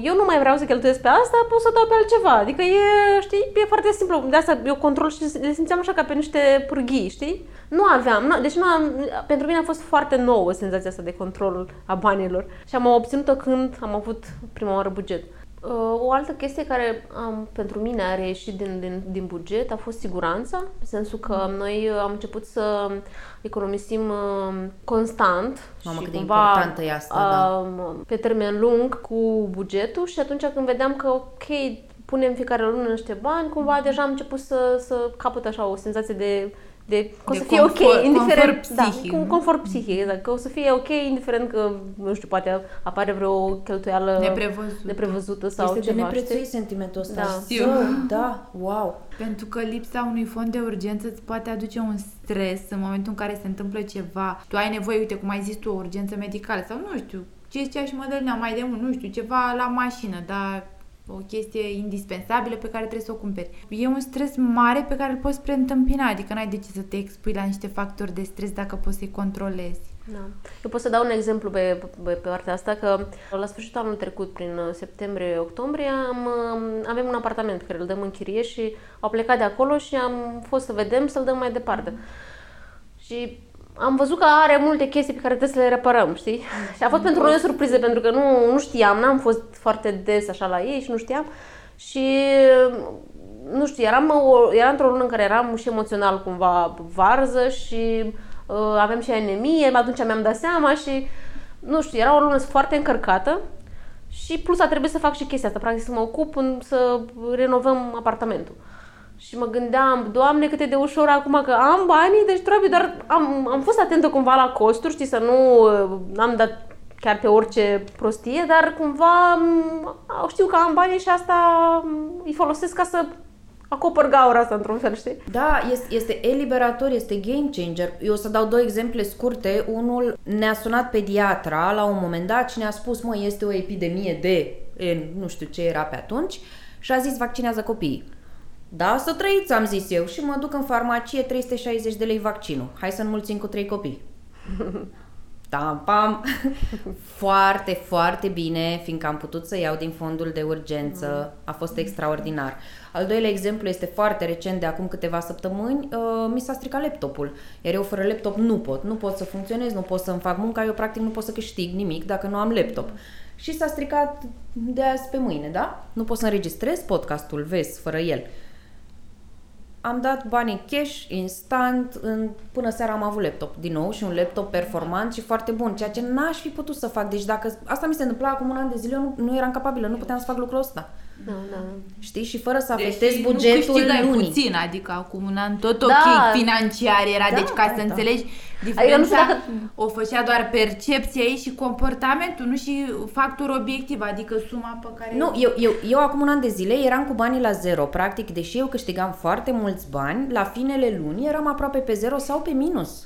eu nu mai vreau să cheltuiesc pe asta, pot să dau pe altceva. Adică e, știi, e foarte simplu. De asta eu control și le simțeam așa ca pe niște pârghii, știi? Nu aveam, nu, deci nu am, pentru mine a fost foarte nouă senzația asta de control a banilor. Și am obținut-o când am avut prima oară buget. Uh, O altă chestie care am, pentru mine a reieșit din, din, din buget a fost siguranța, în sensul că noi uh, am început să economisim uh, constant Mamă, și cât de cumva importantă e asta, da. um, pe termen lung cu bugetul și atunci când vedeam că ok, punem fiecare lună niște bani, cumva deja am început să, să capăt așa o senzație de, de că o De să fie confort- ok, indiferent, confort da, psihic, cu un nu? confort psihic, exact, că o să fie ok, indiferent că, nu știu, poate apare vreo cheltuială Neprevăzută. neprevăzută sau Este de ceva, neprețuit știi? sentimentul ăsta. Da. Zău, da, wow. Pentru că lipsa unui fond de urgență îți poate aduce un stres în momentul în care se întâmplă ceva. Tu ai nevoie, uite, cum ai zis tu, o urgență medicală sau nu știu, ce zicea și Mădălina mai de mult, nu știu, ceva la mașină, dar o chestie indispensabilă pe care trebuie să o cumperi. E un stres mare pe care îl poți preîntâmpina, adică n-ai de ce să te expui la niște factori de stres dacă poți să-i controlezi. Da. Eu pot să dau un exemplu pe, pe, pe partea asta, că la sfârșitul anului trecut, prin uh, septembrie-octombrie, am, um, avem un apartament pe care îl dăm în chirie și au plecat de acolo și am fost să vedem să-l dăm mai departe. Și am văzut că are multe chestii pe care trebuie să le reparăm, știi? [LAUGHS] Și a fost pentru noi o surpriză, pentru că nu, nu știam, n-am fost foarte des așa la ei și nu știam. Și nu știu, eram, o, eram într-o lună în care eram și emoțional cumva varză și uh, aveam și anemie, atunci mi-am dat seama și nu știu, era o lună foarte încărcată și plus a trebuit să fac și chestia asta, practic să mă ocup în, să renovăm apartamentul. Și mă gândeam, Doamne, cât e de ușor acum că am banii, deci trebuie doar... Am, am fost atentă cumva la costuri, știi, să nu am dat chiar pe orice prostie, dar cumva m, știu că am banii și asta m, îi folosesc ca să acopăr gaura asta într-un fel, știi? Da, este, este eliberator, este game changer. Eu o să dau două exemple scurte. Unul ne-a sunat pediatra la un moment dat și ne-a spus, mă, este o epidemie de, e, nu știu ce era pe atunci, și a zis vaccinează copiii. Da, să trăiți, am zis eu, și mă duc în farmacie, 360 de lei vaccinul. Hai să înmulțim cu trei copii. Tam, [LAUGHS] pam. foarte, foarte bine, fiindcă am putut să iau din fondul de urgență. A fost extraordinar. Al doilea exemplu este foarte recent, de acum câteva săptămâni. Uh, mi s-a stricat laptopul. Iar eu fără laptop nu pot. Nu pot să funcționez, nu pot să-mi fac munca. Eu practic nu pot să câștig nimic dacă nu am laptop. Și s-a stricat de azi pe mâine, da? Nu pot să înregistrez podcastul, vezi, fără el. Am dat banii cash, instant, în, până seara am avut laptop din nou și un laptop performant și foarte bun, ceea ce n-aș fi putut să fac. Deci dacă asta mi se întâmpla acum un an de zile, eu nu, nu eram capabilă, nu puteam să fac lucrul ăsta. Da, da. Știi? Și fără să afectez Deși bugetul nu câștigai lunii. puțin, adică acum un an tot Da. ok financiar era, Da, deci ca să da. înțelegi Adică nu diferența știu dacă- o făcea doar percepția ei și comportamentul, nu și factor obiectiv, adică suma pe care... Nu, eu, eu, eu acum un an de zile eram cu banii la zero, practic, deși eu câștigam foarte mulți bani, la finele lunii eram aproape pe zero sau pe minus.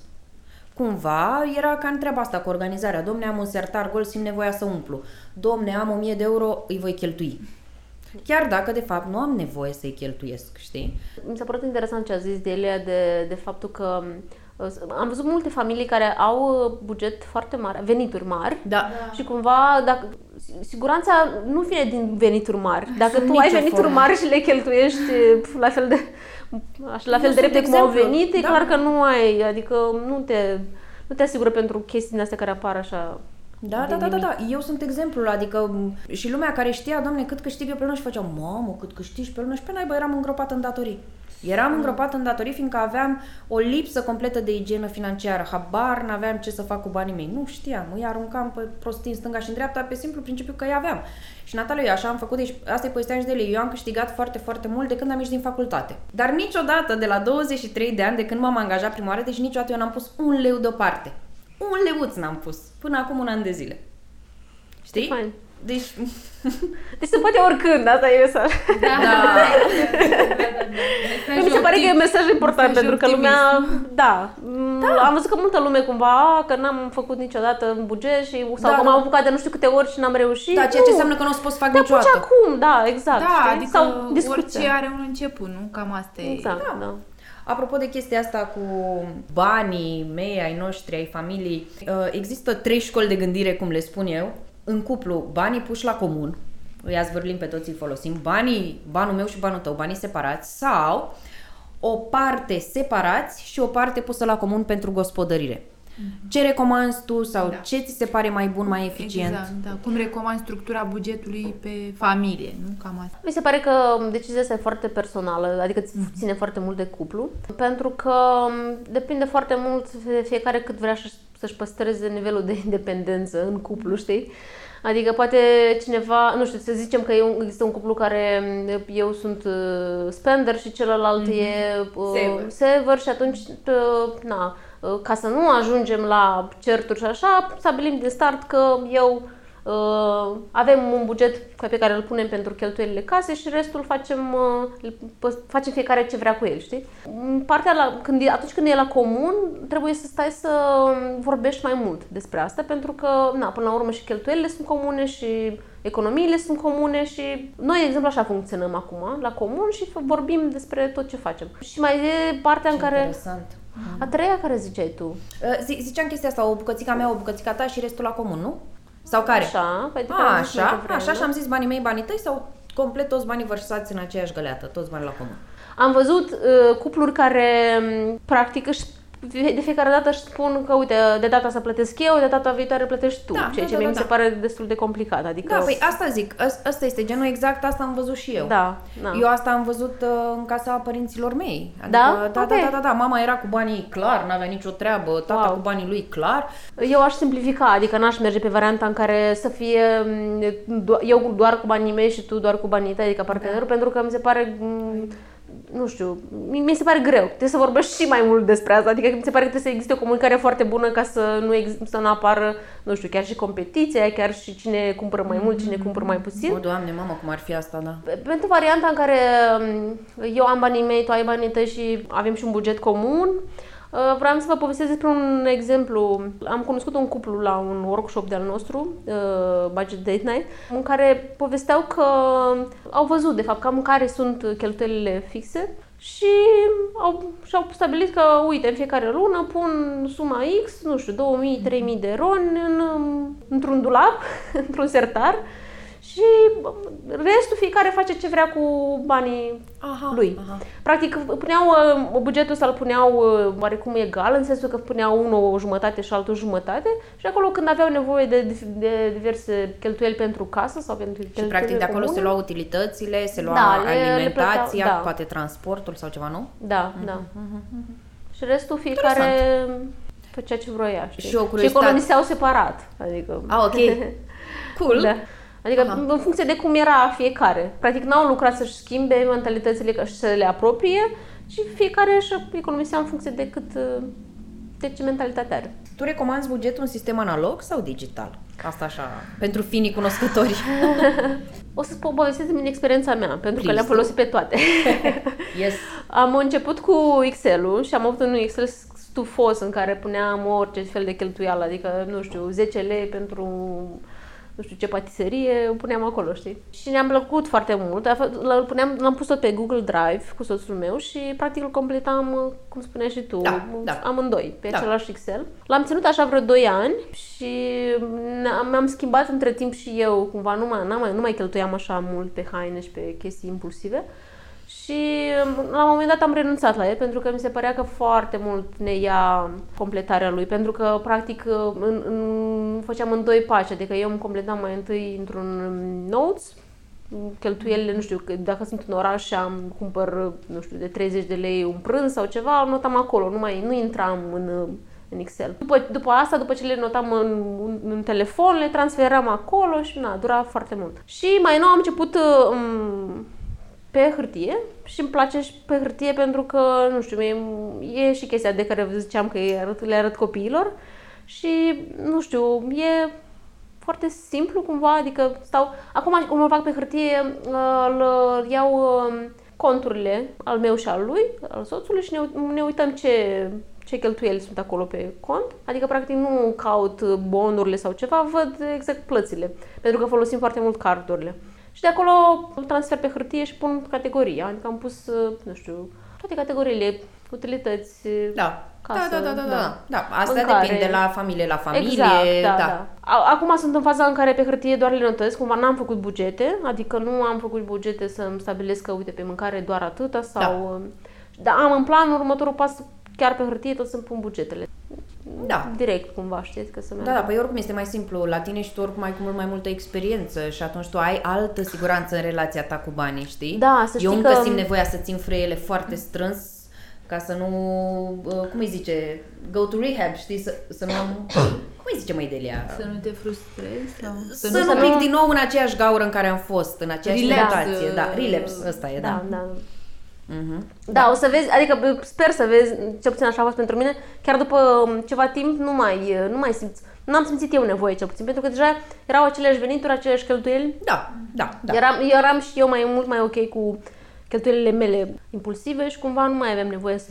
Cumva era ca în treaba asta cu organizarea. Domne, am un sertar gol, simt nevoia să umplu. Domne, am 1000 de euro, îi voi cheltui. Chiar dacă, de fapt, nu am nevoie să-i cheltuiesc, știi? Mi s-a părut interesant ce a zis Delia de, de faptul că uh, am văzut multe familii care au uh, buget foarte mare, venituri mari Da. și cumva dacă, siguranța nu vine din venituri mari. [LAUGHS] Dacă tu Nicio ai venituri formă. mari și le cheltuiești pf, la fel de așa, la fel Eu de sunt repede cum au exemplu. venit, e Da. clar că nu ai, adică nu te, nu te asigură pentru chestiile astea care apar așa Da, de da, da, da, nimic. da. Eu sunt exemplul, adică m, și lumea care știa, doamne, cât câștig eu pe lună și făceau, mamă, cât câștigi pe lună și pe naiba eram îngropat în datorii. Eram îngropat în datorii fiindcă aveam o lipsă completă de igienă financiară. Habar n-aveam ce să fac cu banii mei. Nu știam. Îi aruncam pe prostii în stânga și în dreapta pe simplu principiu că îi aveam. Și Natalia, eu așa am făcut, deci asta e povestea și de ele. Eu am câștigat foarte, foarte mult de când am ieșit din facultate. Dar niciodată, de la 23 de ani, de când m-am angajat prima oară, deci niciodată eu n-am pus un leu deoparte. Un leuț n-am pus. Până acum un an de zile. Știi? Fain. Deci, [LAUGHS] Deci se poate oricând, asta e mesaj. Da. Mi se pare că e un mesaj important Mesaj pentru că optimist. lumea, da, da, am văzut că multă lume cumva, că n-am făcut niciodată în buget și sau Da, că da. m-am apucat de nu știu câte ori și n-am reușit. da, ceea ce Nu. înseamnă că nu o să poți să fac Te apuci niciodată. acum, da, exact. Da, știi? adică sau discuția. orice are un început, nu? Cam asta e. Exact, Da. da. Apropo de chestia asta cu banii mei, ai noștri, ai familiei, uh, există trei școli de gândire, cum le spun eu. În cuplu, banii puși la comun, îi azvârlim pe toți, îi folosim, banii, banul meu și banul tău, banii separați, sau o parte separați și o parte pusă la comun pentru gospodărire. Ce recomanzi tu sau Da. ce ți se pare mai bun, mai eficient? Exact, da. Cum recomand structura bugetului pe familie, nu? Cam asta. Mi se pare că decizia asta e foarte personală, adică ți- ține foarte mult de cuplu, pentru că m, depinde foarte mult de fiecare cât vrea să- să-și păstreze nivelul de independență în cuplu, știi? Adică poate cineva, nu știu, să zicem că există un cuplu care eu sunt uh, spender și celălalt mm-hmm. e uh, saver. saver și atunci, uh, na, uh, ca să nu ajungem la certuri și așa, stabilim din start că eu Uh, avem un buget pe care îl punem pentru cheltuielile case și restul facem, uh, facem fiecare ce vrea cu el, știi? Partea la, când, atunci când e la comun, trebuie să stai să vorbești mai mult despre asta, pentru că, na, până la urmă și cheltuielile sunt comune și economiile sunt comune și noi, de exemplu, așa funcționăm acum, la comun și vorbim despre tot ce facem. Și mai e partea ce în care... Interesant. A treia care ziceai tu? Uh, ziceam chestia asta, o bucățica mea, o bucățica ta și restul la comun, nu? Sau care? Așa, pe A, așa, așa și am zis banii mei, banii tăi sau complet toți banii vărsați în aceeași găleată, toți banii la comun? Am văzut uh, cupluri care practic își de fiecare dată își spun că, uite, de data să plătesc eu, de data viitoare plătești tu, da, ceea da, ce da, mie da, mi se da. pare destul de complicat. Adică... Da, păi asta zic, asta este genul exact, asta am văzut și eu. Da, da. Eu asta am văzut uh, în casa părinților mei. Adică, da? Da, okay. da, da, da, da, mama era cu banii clar, n-avea nicio treabă, tata wow. cu banii lui clar. Eu aș simplifica, adică n-aș merge pe varianta în care să fie mm, eu doar cu banii mei și tu doar cu banii tăi, adică partenerul, da. pentru că mi se pare mm, nu știu, mi se pare greu. Trebuie să vorbești și mai mult despre asta. Adică mi se pare că trebuie să existe o comunicare foarte bună ca să nu, ex- să nu apară, nu știu, chiar și competiția, chiar și cine cumpără mai mult, cine cumpără mai puțin. O, Doamne, mamă, cum ar fi asta, da. Pentru varianta în care mm, eu am banii mei, tu ai banii tăi și avem și un buget comun, Uh, vreau să vă povestesc despre un exemplu. Am cunoscut un cuplu la un workshop de-al nostru, uh, Budget Date Night, în care povesteau că au văzut, de fapt, cam care sunt cheltuielile fixe și au, și-au stabilit că, uite, în fiecare lună pun suma X, nu știu, 2000-3000 de ron în, într-un dulap, [LAUGHS] într-un sertar și restul fiecare face ce vrea cu banii aha, lui. Aha. Practic puneau uh, bugetul ăsta îl puneau uh, oarecum egal, în sensul că puneau unul o jumătate și altul jumătate și acolo când aveau nevoie de, de diverse cheltuieli pentru casă sau pentru Și practic de acolo comune, se luau utilitățile, se lua da, alimentația, le plăteau, da. poate transportul sau ceva, nu? Da, mm-hmm. da. Mm-hmm. Și restul fiecare Interesant. făcea ce vroia, știi? Și, o și economiseau separat. Adică... Ah, ok. [LAUGHS] cool. Da. Adică Aha. în funcție de cum era fiecare. Practic n-au lucrat să-și schimbe mentalitățile și să le apropie, și fiecare își economisea în funcție de cât de ce mentalitate are. Tu recomanzi bugetul în sistem analog sau digital? Asta așa, pentru finii cunoscători. [LAUGHS] o să povestesc din experiența mea, pentru Please că le-am folosit pe toate. [LAUGHS] yes. Am început cu Excel-ul și am avut un Excel stufos în care puneam orice fel de cheltuială, adică, nu știu, 10 lei pentru nu știu ce patiserie, o puneam acolo, știi? Și ne-am plăcut foarte mult. L-am, puneam, l-am pus tot pe Google Drive cu soțul meu și practic îl completam, cum spuneai și tu, da, da. amândoi, pe da. același Excel. L-am ținut așa vreo 2 ani și mi-am schimbat între timp și eu, cumva nu mai, mai, nu mai cheltuiam așa mult pe haine și pe chestii impulsive. Și la un moment dat am renunțat la el pentru că mi se părea că foarte mult ne ia completarea lui, pentru că practic în, în, făceam în doi pași, adică eu îmi completam mai întâi într-un notes, cheltuielile, nu știu, dacă sunt în oraș și am cumpăr, nu știu, de 30 de lei un prânz sau ceva, notam acolo, nu mai nu intram în, în Excel. După, după asta, după ce le notam în, în, în telefon, le transferam acolo și na, dura foarte mult. Și mai nou am început um, pe hârtie și îmi place și pe hârtie pentru că, nu știu, e și chestia de care vă ziceam că le arăt, le arăt copiilor și, nu știu, e foarte simplu cumva, adică stau... Acum, cum o fac pe hârtie, îl iau um, conturile al meu și al lui, al soțului și ne, ne uităm ce, ce cheltuieli sunt acolo pe cont. Adică, practic, nu caut bonurile sau ceva, văd exact plățile, pentru că folosim foarte mult cardurile. Și de acolo transfer pe hârtie și pun categoria. Adică am pus, nu știu, toate categoriile, utilități, da. casă. Da, da, da, da. da. da. Asta mâncare. depinde la familie la familie. Exact, da, da. da. Acum sunt în faza în care pe hârtie doar le notez, cumva n-am făcut bugete, adică nu am făcut bugete să-mi stabilesc că, uite, pe mâncare doar atâta sau... Da. Dar am în plan următorul pas chiar pe hârtie tot să-mi pun bugetele da. direct cumva, știți, că să Da, da, păi oricum este mai simplu la tine și tu oricum ai cu mult mai multă experiență și atunci tu ai altă siguranță în relația ta cu banii, știi? Da, să știi Eu încă că... simt nevoia să țin frâiele foarte strâns ca să nu, uh, cum îi zice, go to rehab, știi, să, să nu... [COUGHS] Cum îi zice mai Delia? Să nu te frustrezi? Sau... Să, să nu, nu pic din nou în aceeași gaură în care am fost, în aceeași relație. Da, relapse, ăsta e, da. Da, da. Uh-huh. Da, o să vezi, adică sper să vezi, ce puțin așa a fost pentru mine, chiar după um, ceva timp nu mai, nu mai simți, nu am simțit eu nevoie cel puțin, pentru că deja erau aceleași venituri, aceleași cheltuieli. Da, da, da. Eram, eram și eu mai mult mai ok cu cheltuielile mele impulsive și cumva nu mai avem nevoie să...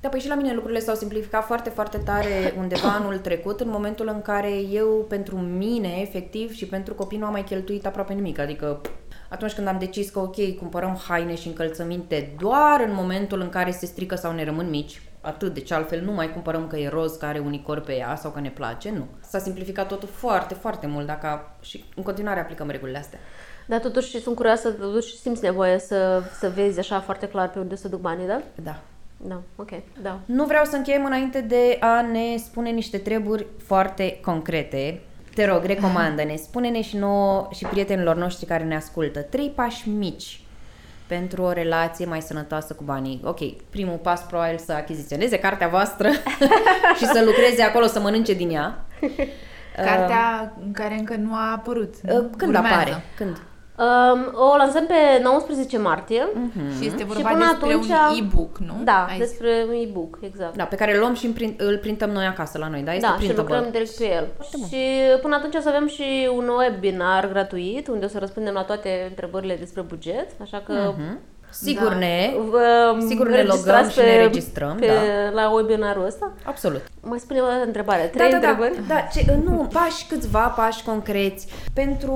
Da, păi și la mine lucrurile s-au simplificat foarte, foarte tare undeva [COUGHS] anul trecut, în momentul în care eu, pentru mine, efectiv, și pentru copii nu am mai cheltuit aproape nimic. Adică atunci când am decis că, ok, cumpărăm haine și încălțăminte doar în momentul în care se strică sau ne rămân mici, atât, deci altfel nu mai cumpărăm că e roz, că are unicor pe ea sau că ne place, nu. S-a simplificat totul foarte, foarte mult dacă și în continuare aplicăm regulile astea. Dar totuși sunt curioasă, totuși simți nevoie să, să vezi așa foarte clar pe unde să duc banii, da? Da. Da, ok, da. Nu vreau să încheiem înainte de a ne spune niște treburi foarte concrete. Te rog, recomandă-ne, spune-ne și nouă și prietenilor noștri care ne ascultă. Trei pași mici pentru o relație mai sănătoasă cu banii. Ok, primul pas probabil să achiziționeze cartea voastră [LAUGHS] și să lucreze acolo, să mănânce din ea. Cartea uh, care încă nu a apărut. Uh, când Urmează. apare? Când? Um, o lansăm pe 19 martie. Uh-huh. Și este vorba și până despre atunci, un e-book, nu? Da, Ai despre un e-book, exact. Da, pe care îl luăm și print, îl printăm noi acasă la noi, da? Este da, și lucrăm direct pe el. Și până atunci o să avem și un webinar gratuit, unde o să răspundem la toate întrebările despre buget, așa că uh-huh Sigur da. ne, vă sigur ne logăm și ne registrăm. Pe, da. La webinarul ăsta? Absolut. Mai spune o întrebare. Trei da, da, întrebări? Da, da ce, nu, pași câțiva, pași concreți pentru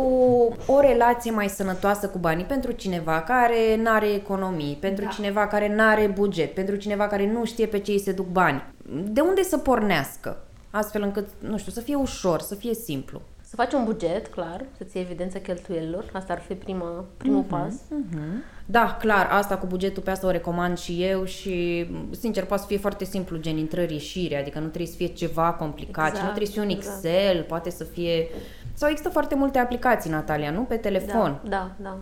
o relație mai sănătoasă cu banii, pentru cineva care nu are economii, pentru da. cineva care nu are buget, pentru cineva care nu știe pe ce îi se duc bani. De unde să pornească? Astfel încât, nu știu, să fie ușor, să fie simplu. Să faci un buget, clar, să ții evidența cheltuielilor. Asta ar fi prima, primul uh-huh, pas. Uh-huh. Da, clar, asta cu bugetul pe asta o recomand și eu și, sincer, poate să fie foarte simplu, gen intrări-ieșire, adică nu trebuie să fie ceva complicat, exact, nu trebuie să fie un exact. Excel, poate să fie... Sau există foarte multe aplicații, Natalia, nu? Pe telefon. Da, da, da.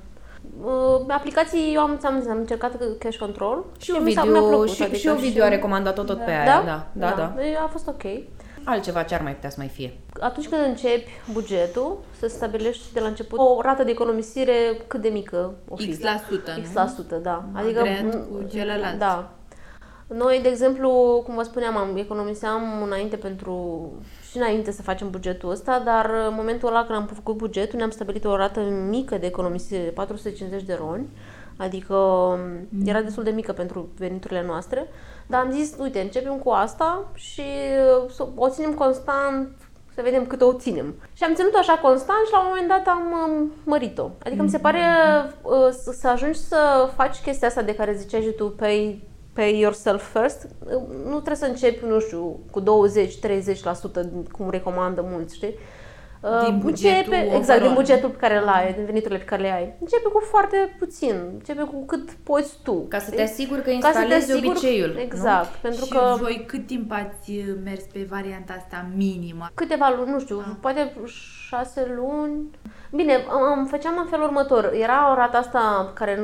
Uh, aplicații, eu am, am, am încercat Cash Control și, și video, plăcut, și, adică și eu video și... a recomandat-o tot da. pe aia, da, da, da. da. da. A fost ok altceva ce ar mai putea să mai fie? Atunci când începi bugetul, să stabilești de la început o rată de economisire cât de mică o fi. X la sută, X la sută, da. Adică cu celălalt. Da. Noi, de exemplu, cum vă spuneam, am economiseam înainte pentru și înainte să facem bugetul ăsta, dar în momentul ăla când am făcut bugetul, ne-am stabilit o rată mică de economisire de 450 de roni, adică mm. era destul de mică pentru veniturile noastre. Dar am zis, uite, începem cu asta și uh, o ținem constant să vedem cât o ținem. Și am ținut așa constant și la un moment dat am mărit-o. Adică mi se pare uh, să ajungi să faci chestia asta de care ziceai și tu, pay, pay yourself first, uh, nu trebuie să începi, nu știu, cu 20-30%, cum recomandă mulți, știi? Din uh, bugetul începe, Exact, din bugetul pe care îl ai, din veniturile pe care le ai. Începe cu foarte puțin, începe cu cât poți tu. Ca să te asiguri că instalezi asiguri, obiceiul. Exact, nu? pentru și că... voi cât timp ați mers pe varianta asta minimă? Câteva luni, nu știu, ah. poate șase luni. Bine, am, făceam în felul următor. Era o rată asta care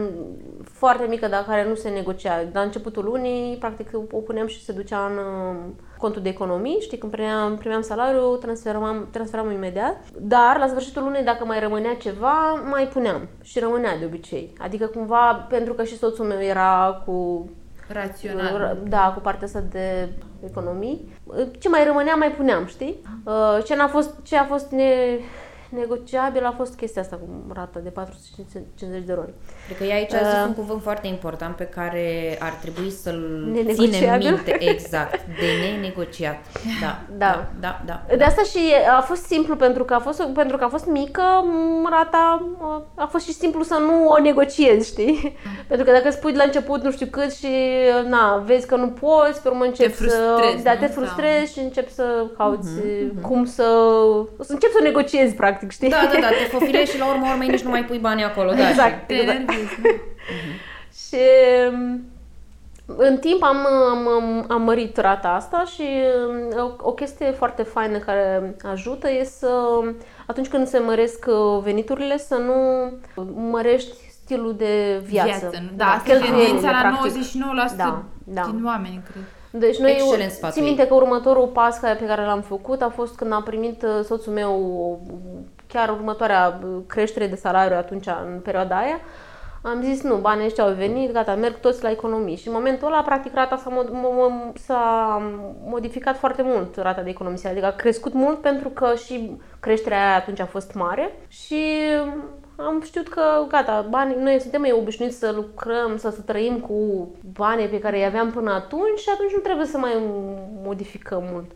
foarte mică, dar care nu se negocia. La începutul lunii, practic, o puneam și se ducea în contul de economii, știi, când primeam, primeam salariu, transferam, transferam imediat, dar la sfârșitul lunii, dacă mai rămânea ceva, mai puneam și rămânea de obicei. Adică cumva, pentru că și soțul meu era cu Rațional. Da, cu partea asta de economii. Ce mai rămânea, mai puneam, știi? Uh, ce, a fost, ce a fost ne, negociabil a fost chestia asta cu rata de 450 de roni. Cred că e aici uh, zis un cuvânt foarte important pe care ar trebui să-l ținem minte. [LAUGHS] Exact, de nenegociat. Da, da, da, da, da. De asta și a fost simplu, pentru că a fost, pentru că a fost mică, rata a fost și simplu să nu o negociezi, știi? pentru că dacă spui de la început nu știu cât și na, vezi că nu poți, pe urmă începi te frustrezi, să... Da, te frustrezi și începi să cauți uh-huh, uh-huh. cum să... să începi să negociezi, practic practic, știi? Da, da, da, te fofilești și la urmă urmei nici nu mai pui banii acolo. Da, exact. [LAUGHS] Și, exact. uh-huh. și în timp am, am, am mărit rata asta și o, o chestie foarte faină care ajută e să, atunci când se măresc veniturile, să nu mărești stilul de viață. viață nu? Da, da asta e tendința la 99% da, da. din oameni, cred. Deci noi, țin minte că următorul pas pe care l-am făcut a fost când a primit uh, soțul meu chiar următoarea uh, creștere de salariu atunci, în perioada aia, am zis nu, banii ăștia au venit, gata, merg toți la economii. Și în momentul ăla, practic, rata s-a, mod- s-a modificat foarte mult, rata de economisire. Adică a crescut mult pentru că și creșterea aia atunci a fost mare și am știut că, gata, banii, noi suntem mai obișnuiți să lucrăm, să, să trăim cu banii pe care îi aveam până atunci și atunci nu trebuie să mai modificăm mult.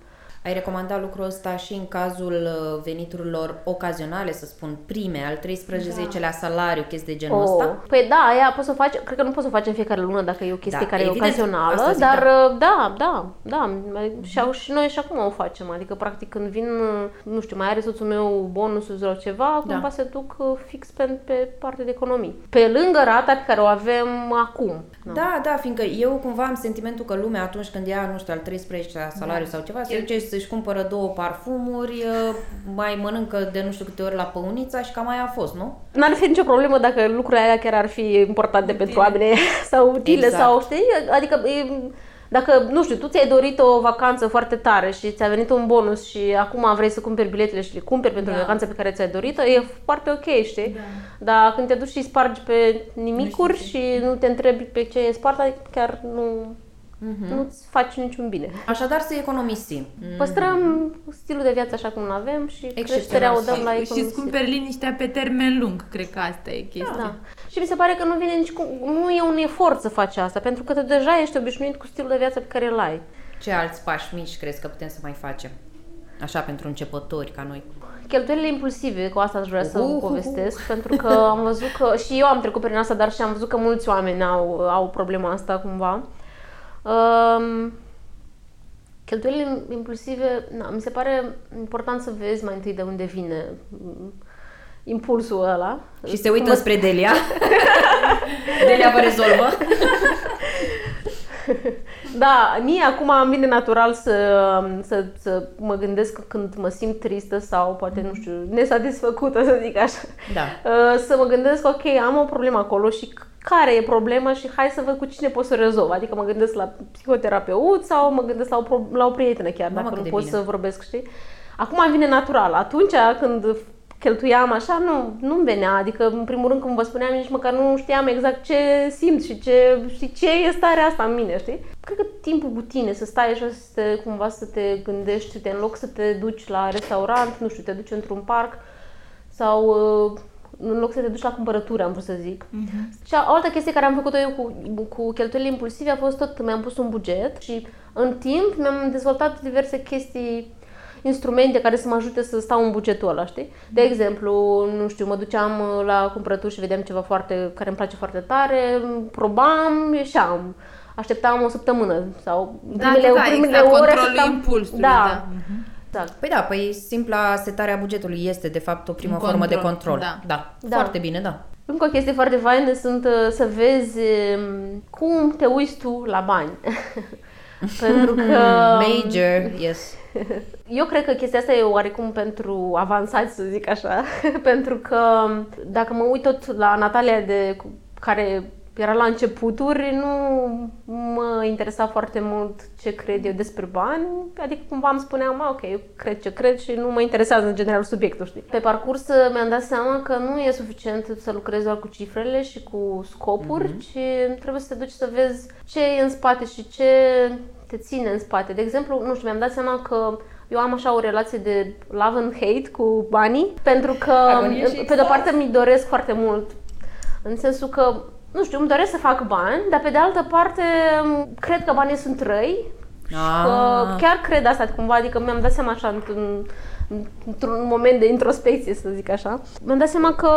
Ai recomandat lucrul ăsta și în cazul uh, veniturilor ocazionale, să spun, prime, al 13-lea da. salariu, chestii de genul oh. ăsta? Păi da, aia poți să faci, cred că nu poți să faci în fiecare lună dacă e o chestie da, care evident, e ocazională, zic, dar da, da, da, da și, au, și noi și acum o facem, adică practic când vin, nu știu, mai are soțul meu bonusul sau ceva, da. cumva se duc uh, fix pe, pe partea de economii. Pe lângă rata pe care o avem acum. Da, da, da fiindcă eu cumva am sentimentul că lumea atunci când ia, nu știu, al 13-lea salariu da. sau ceva, se duce își cumpără două parfumuri, mai mănâncă de nu știu câte ori la păunița și cam aia a fost, nu? N-ar fi nicio problemă dacă lucrurile alea chiar ar fi importante utile. pentru oameni [LAUGHS] sau utile exact. sau știi, adică dacă, nu știu, tu ți-ai dorit o vacanță foarte tare și ți-a venit un bonus și acum vrei să cumperi biletele și le cumperi pentru da. vacanța pe care ți-ai dorit-o, e foarte ok, știi? Da. Dar când te duci și spargi pe nimicuri și nu te întrebi pe ce e spart, adică chiar nu uh-huh. nu-ți faci niciun bine. Așadar să economisim. Păstrăm stilul de viață așa cum îl avem și creșterea o dăm la economisire. Și îți cumperi liniștea pe termen lung, cred că asta e chestia. Da. Și mi se pare că nu vine nici cu, nu e un efort să faci asta, pentru că tu deja ești obișnuit cu stilul de viață pe care îl ai. Ce alți pași mici crezi că putem să mai facem? Așa pentru începători ca noi. Cheltuielile impulsive, cu asta aș vrea să uh, povestesc, uh, uh. pentru că am văzut că și eu am trecut prin asta, dar și am văzut că mulți oameni au, au problema asta cumva. Um, cheltuielile impulsive, na, mi se pare important să vezi mai întâi de unde vine impulsul ăla. Și se uită mă... spre Delia. [LAUGHS] Delia vă rezolvă. [LAUGHS] da, mie acum îmi vine natural să, să, să mă gândesc când mă simt tristă sau poate, nu știu, nesatisfăcută, să zic așa. Da. Uh, să mă gândesc, ok, am o problemă acolo și care e problema și hai să văd cu cine pot să rezolv. Adică mă gândesc la psihoterapeut sau mă gândesc la o, la o prietenă chiar, Mamă, dacă nu pot bine. să vorbesc, știi? Acum îmi vine natural. Atunci când cheltuiam așa, nu, nu-mi venea. Adică, în primul rând, cum vă spuneam, nici măcar nu știam exact ce simt și ce, și ce e starea asta în mine, știi? Cred că timpul cu tine, să stai așa, să te, cumva să te gândești, te, în loc să te duci la restaurant, nu știu, te duci într-un parc sau uh, în loc să te duci la cumpărături, am vrut să zic. Uh-huh. Și o altă chestie care am făcut-o eu cu, cu cheltuielile impulsive a fost tot, mi-am pus un buget și în timp mi-am dezvoltat diverse chestii instrumente care să mă ajute să stau în bugetul ăla, știi? De mhm. exemplu, nu știu, mă duceam la cumpărături și vedeam ceva foarte, care îmi place foarte tare, probam, ieșeam. Așteptam o săptămână sau da, primele, da, da, primele exact, ore așteptam... Da. da. Uh-huh. Exact. Păi da, păi simpla setare a bugetului este de fapt o primă Un formă control, de control. Da. da. da. Foarte bine, da. Încă o chestie foarte faină sunt uh, să vezi um, cum te uiți tu la bani. [LAUGHS] pentru că... Major, yes. [LAUGHS] Eu cred că chestia asta e oarecum pentru avansați, să zic așa, [LAUGHS] pentru că um, dacă mă uit tot la Natalia de care era la începuturi, nu mă interesa foarte mult ce cred eu despre bani, adică cumva îmi spuneam, ok, eu cred ce cred și nu mă interesează în general subiectul, știi. Pe parcurs uh, mi-am dat seama că nu e suficient să lucrezi doar cu cifrele și cu scopuri, mm-hmm. ci trebuie să te duci să vezi ce e în spate și ce te ține în spate. De exemplu, nu știu, mi-am dat seama că eu am așa o relație de love and hate cu banii, pentru că, pe de-o parte, mi doresc foarte mult, în sensul că nu știu, îmi doresc să fac bani, dar pe de altă parte cred că banii sunt răi ah. că chiar cred asta cumva, adică mi-am dat seama așa într-un, într-un moment de introspecție, să zic așa. Mi-am dat seama că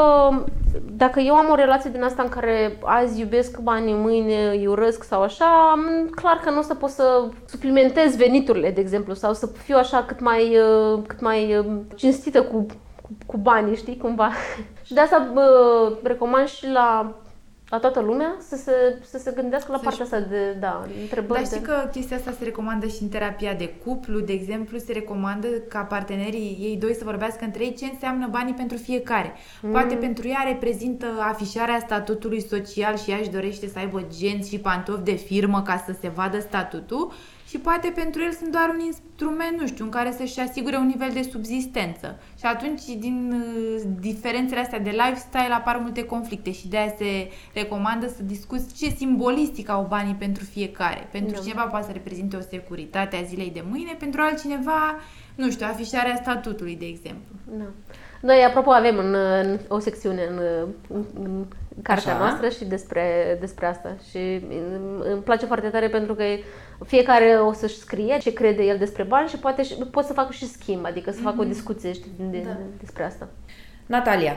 dacă eu am o relație din asta în care azi iubesc banii, mâine îi urăsc sau așa, clar că nu o să pot să suplimentez veniturile, de exemplu, sau să fiu așa cât mai, cât mai cinstită cu, cu, cu banii, știi, cumva. [LAUGHS] și de asta bă, recomand și la la toată lumea să se, să se gândească la partea asta de, da, întrebări. Dar știi că chestia asta se recomandă și în terapia de cuplu, de exemplu, se recomandă ca partenerii ei doi să vorbească între ei ce înseamnă banii pentru fiecare. Mm. Poate pentru ea reprezintă afișarea statutului social și ea își dorește să aibă genți și pantofi de firmă ca să se vadă statutul și poate pentru el sunt doar un instrument, nu știu, în care să-și asigure un nivel de subzistență. Și atunci, din uh, diferențele astea de lifestyle, apar multe conflicte și de aia se recomandă să discuți ce simbolistic au banii pentru fiecare. Pentru da. cineva poate să reprezinte o securitate a zilei de mâine, pentru altcineva, nu știu, afișarea statutului, de exemplu. Da. Noi, apropo, avem în, în o secțiune în, în, în cartea Așa. noastră și despre, despre asta. Și îmi place foarte tare pentru că fiecare o să-și scrie ce crede el despre bani și poate și, pot să facă și schimb, adică să mm-hmm. facă o mhm. discuție știi, de, da. despre asta. Natalia,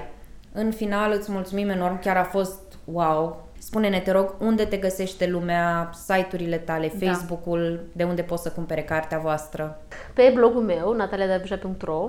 în final îți mulțumim enorm, chiar a fost wow. Spune-ne, te rog, unde te găsește lumea, site-urile tale, da. Facebook-ul, de unde poți să cumpere cartea voastră? Pe blogul meu, nataliadabija.ro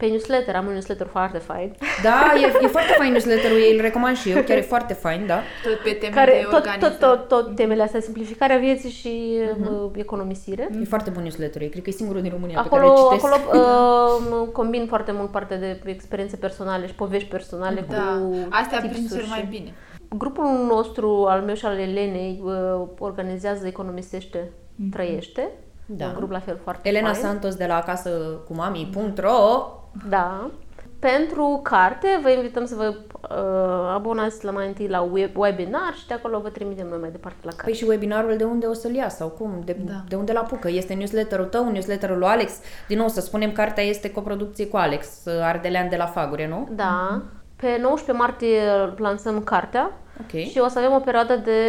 pe newsletter, am un newsletter foarte fain. Da, e, e foarte fain newsletterul ei, îl recomand și eu, chiar e foarte fain, da. Tot pe teme Care, de tot, tot, tot, tot temele astea, simplificarea vieții și uh-huh. economisire. E foarte bun newsletter, cred că e singurul din România acolo, pe care citesc. Acolo [LAUGHS] uh, combin foarte mult parte de experiențe personale și povești personale da. cu Astea prin cel mai bine. Grupul nostru, al meu și al Elenei, uh, organizează Economisește, uh-huh. Trăiește. Da. Un grup la fel foarte Elena fain. Santos de la acasă cu mami.ro Da. Pentru carte, vă invităm să vă uh, abonați la mai întâi la web, webinar și de acolo vă trimitem noi mai departe la carte. Păi și webinarul de unde o să-l ia sau cum? De, da. de unde la apucă? Este newsletterul tău, newsletterul lui Alex? Din nou, să spunem, cartea este coproducție cu Alex, Ardelean de la Fagure, nu? Da. Pe 19 martie lansăm cartea. Okay. Și o să avem o perioadă de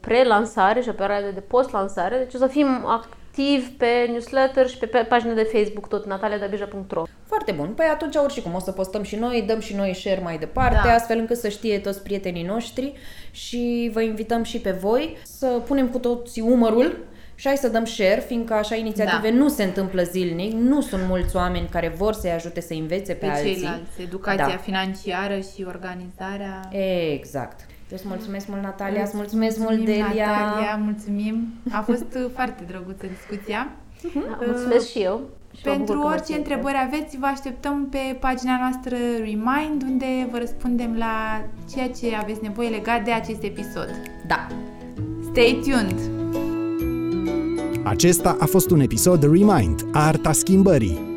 pre-lansare și o perioadă de post-lansare. Deci o să fim activ pe newsletter și pe, pe pagina de Facebook, tot nataliadabija.ro. Foarte bun. Păi atunci oricum o să postăm și noi, dăm și noi share mai departe, da. astfel încât să știe toți prietenii noștri și vă invităm și pe voi să punem cu toții umărul și hai să dăm share, fiindcă așa inițiative da. nu se întâmplă zilnic, nu sunt mulți oameni care vor să-i ajute să învețe pe, pe alții. Ceilalți, educația da. financiară și organizarea. Exact. Deci mulțumesc mult, Natalia, îți mulțumesc mulțumim, mult, Delia. Natalia, mulțumim. A fost [LAUGHS] foarte drăguță discuția. Uh-huh. Mulțumesc și eu. Și Pentru orice întrebări aveți, vă așteptăm pe pagina noastră Remind, unde vă răspundem la ceea ce aveți nevoie legat de acest episod. Da. Stay tuned! Acesta a fost un episod Remind, Arta Schimbării,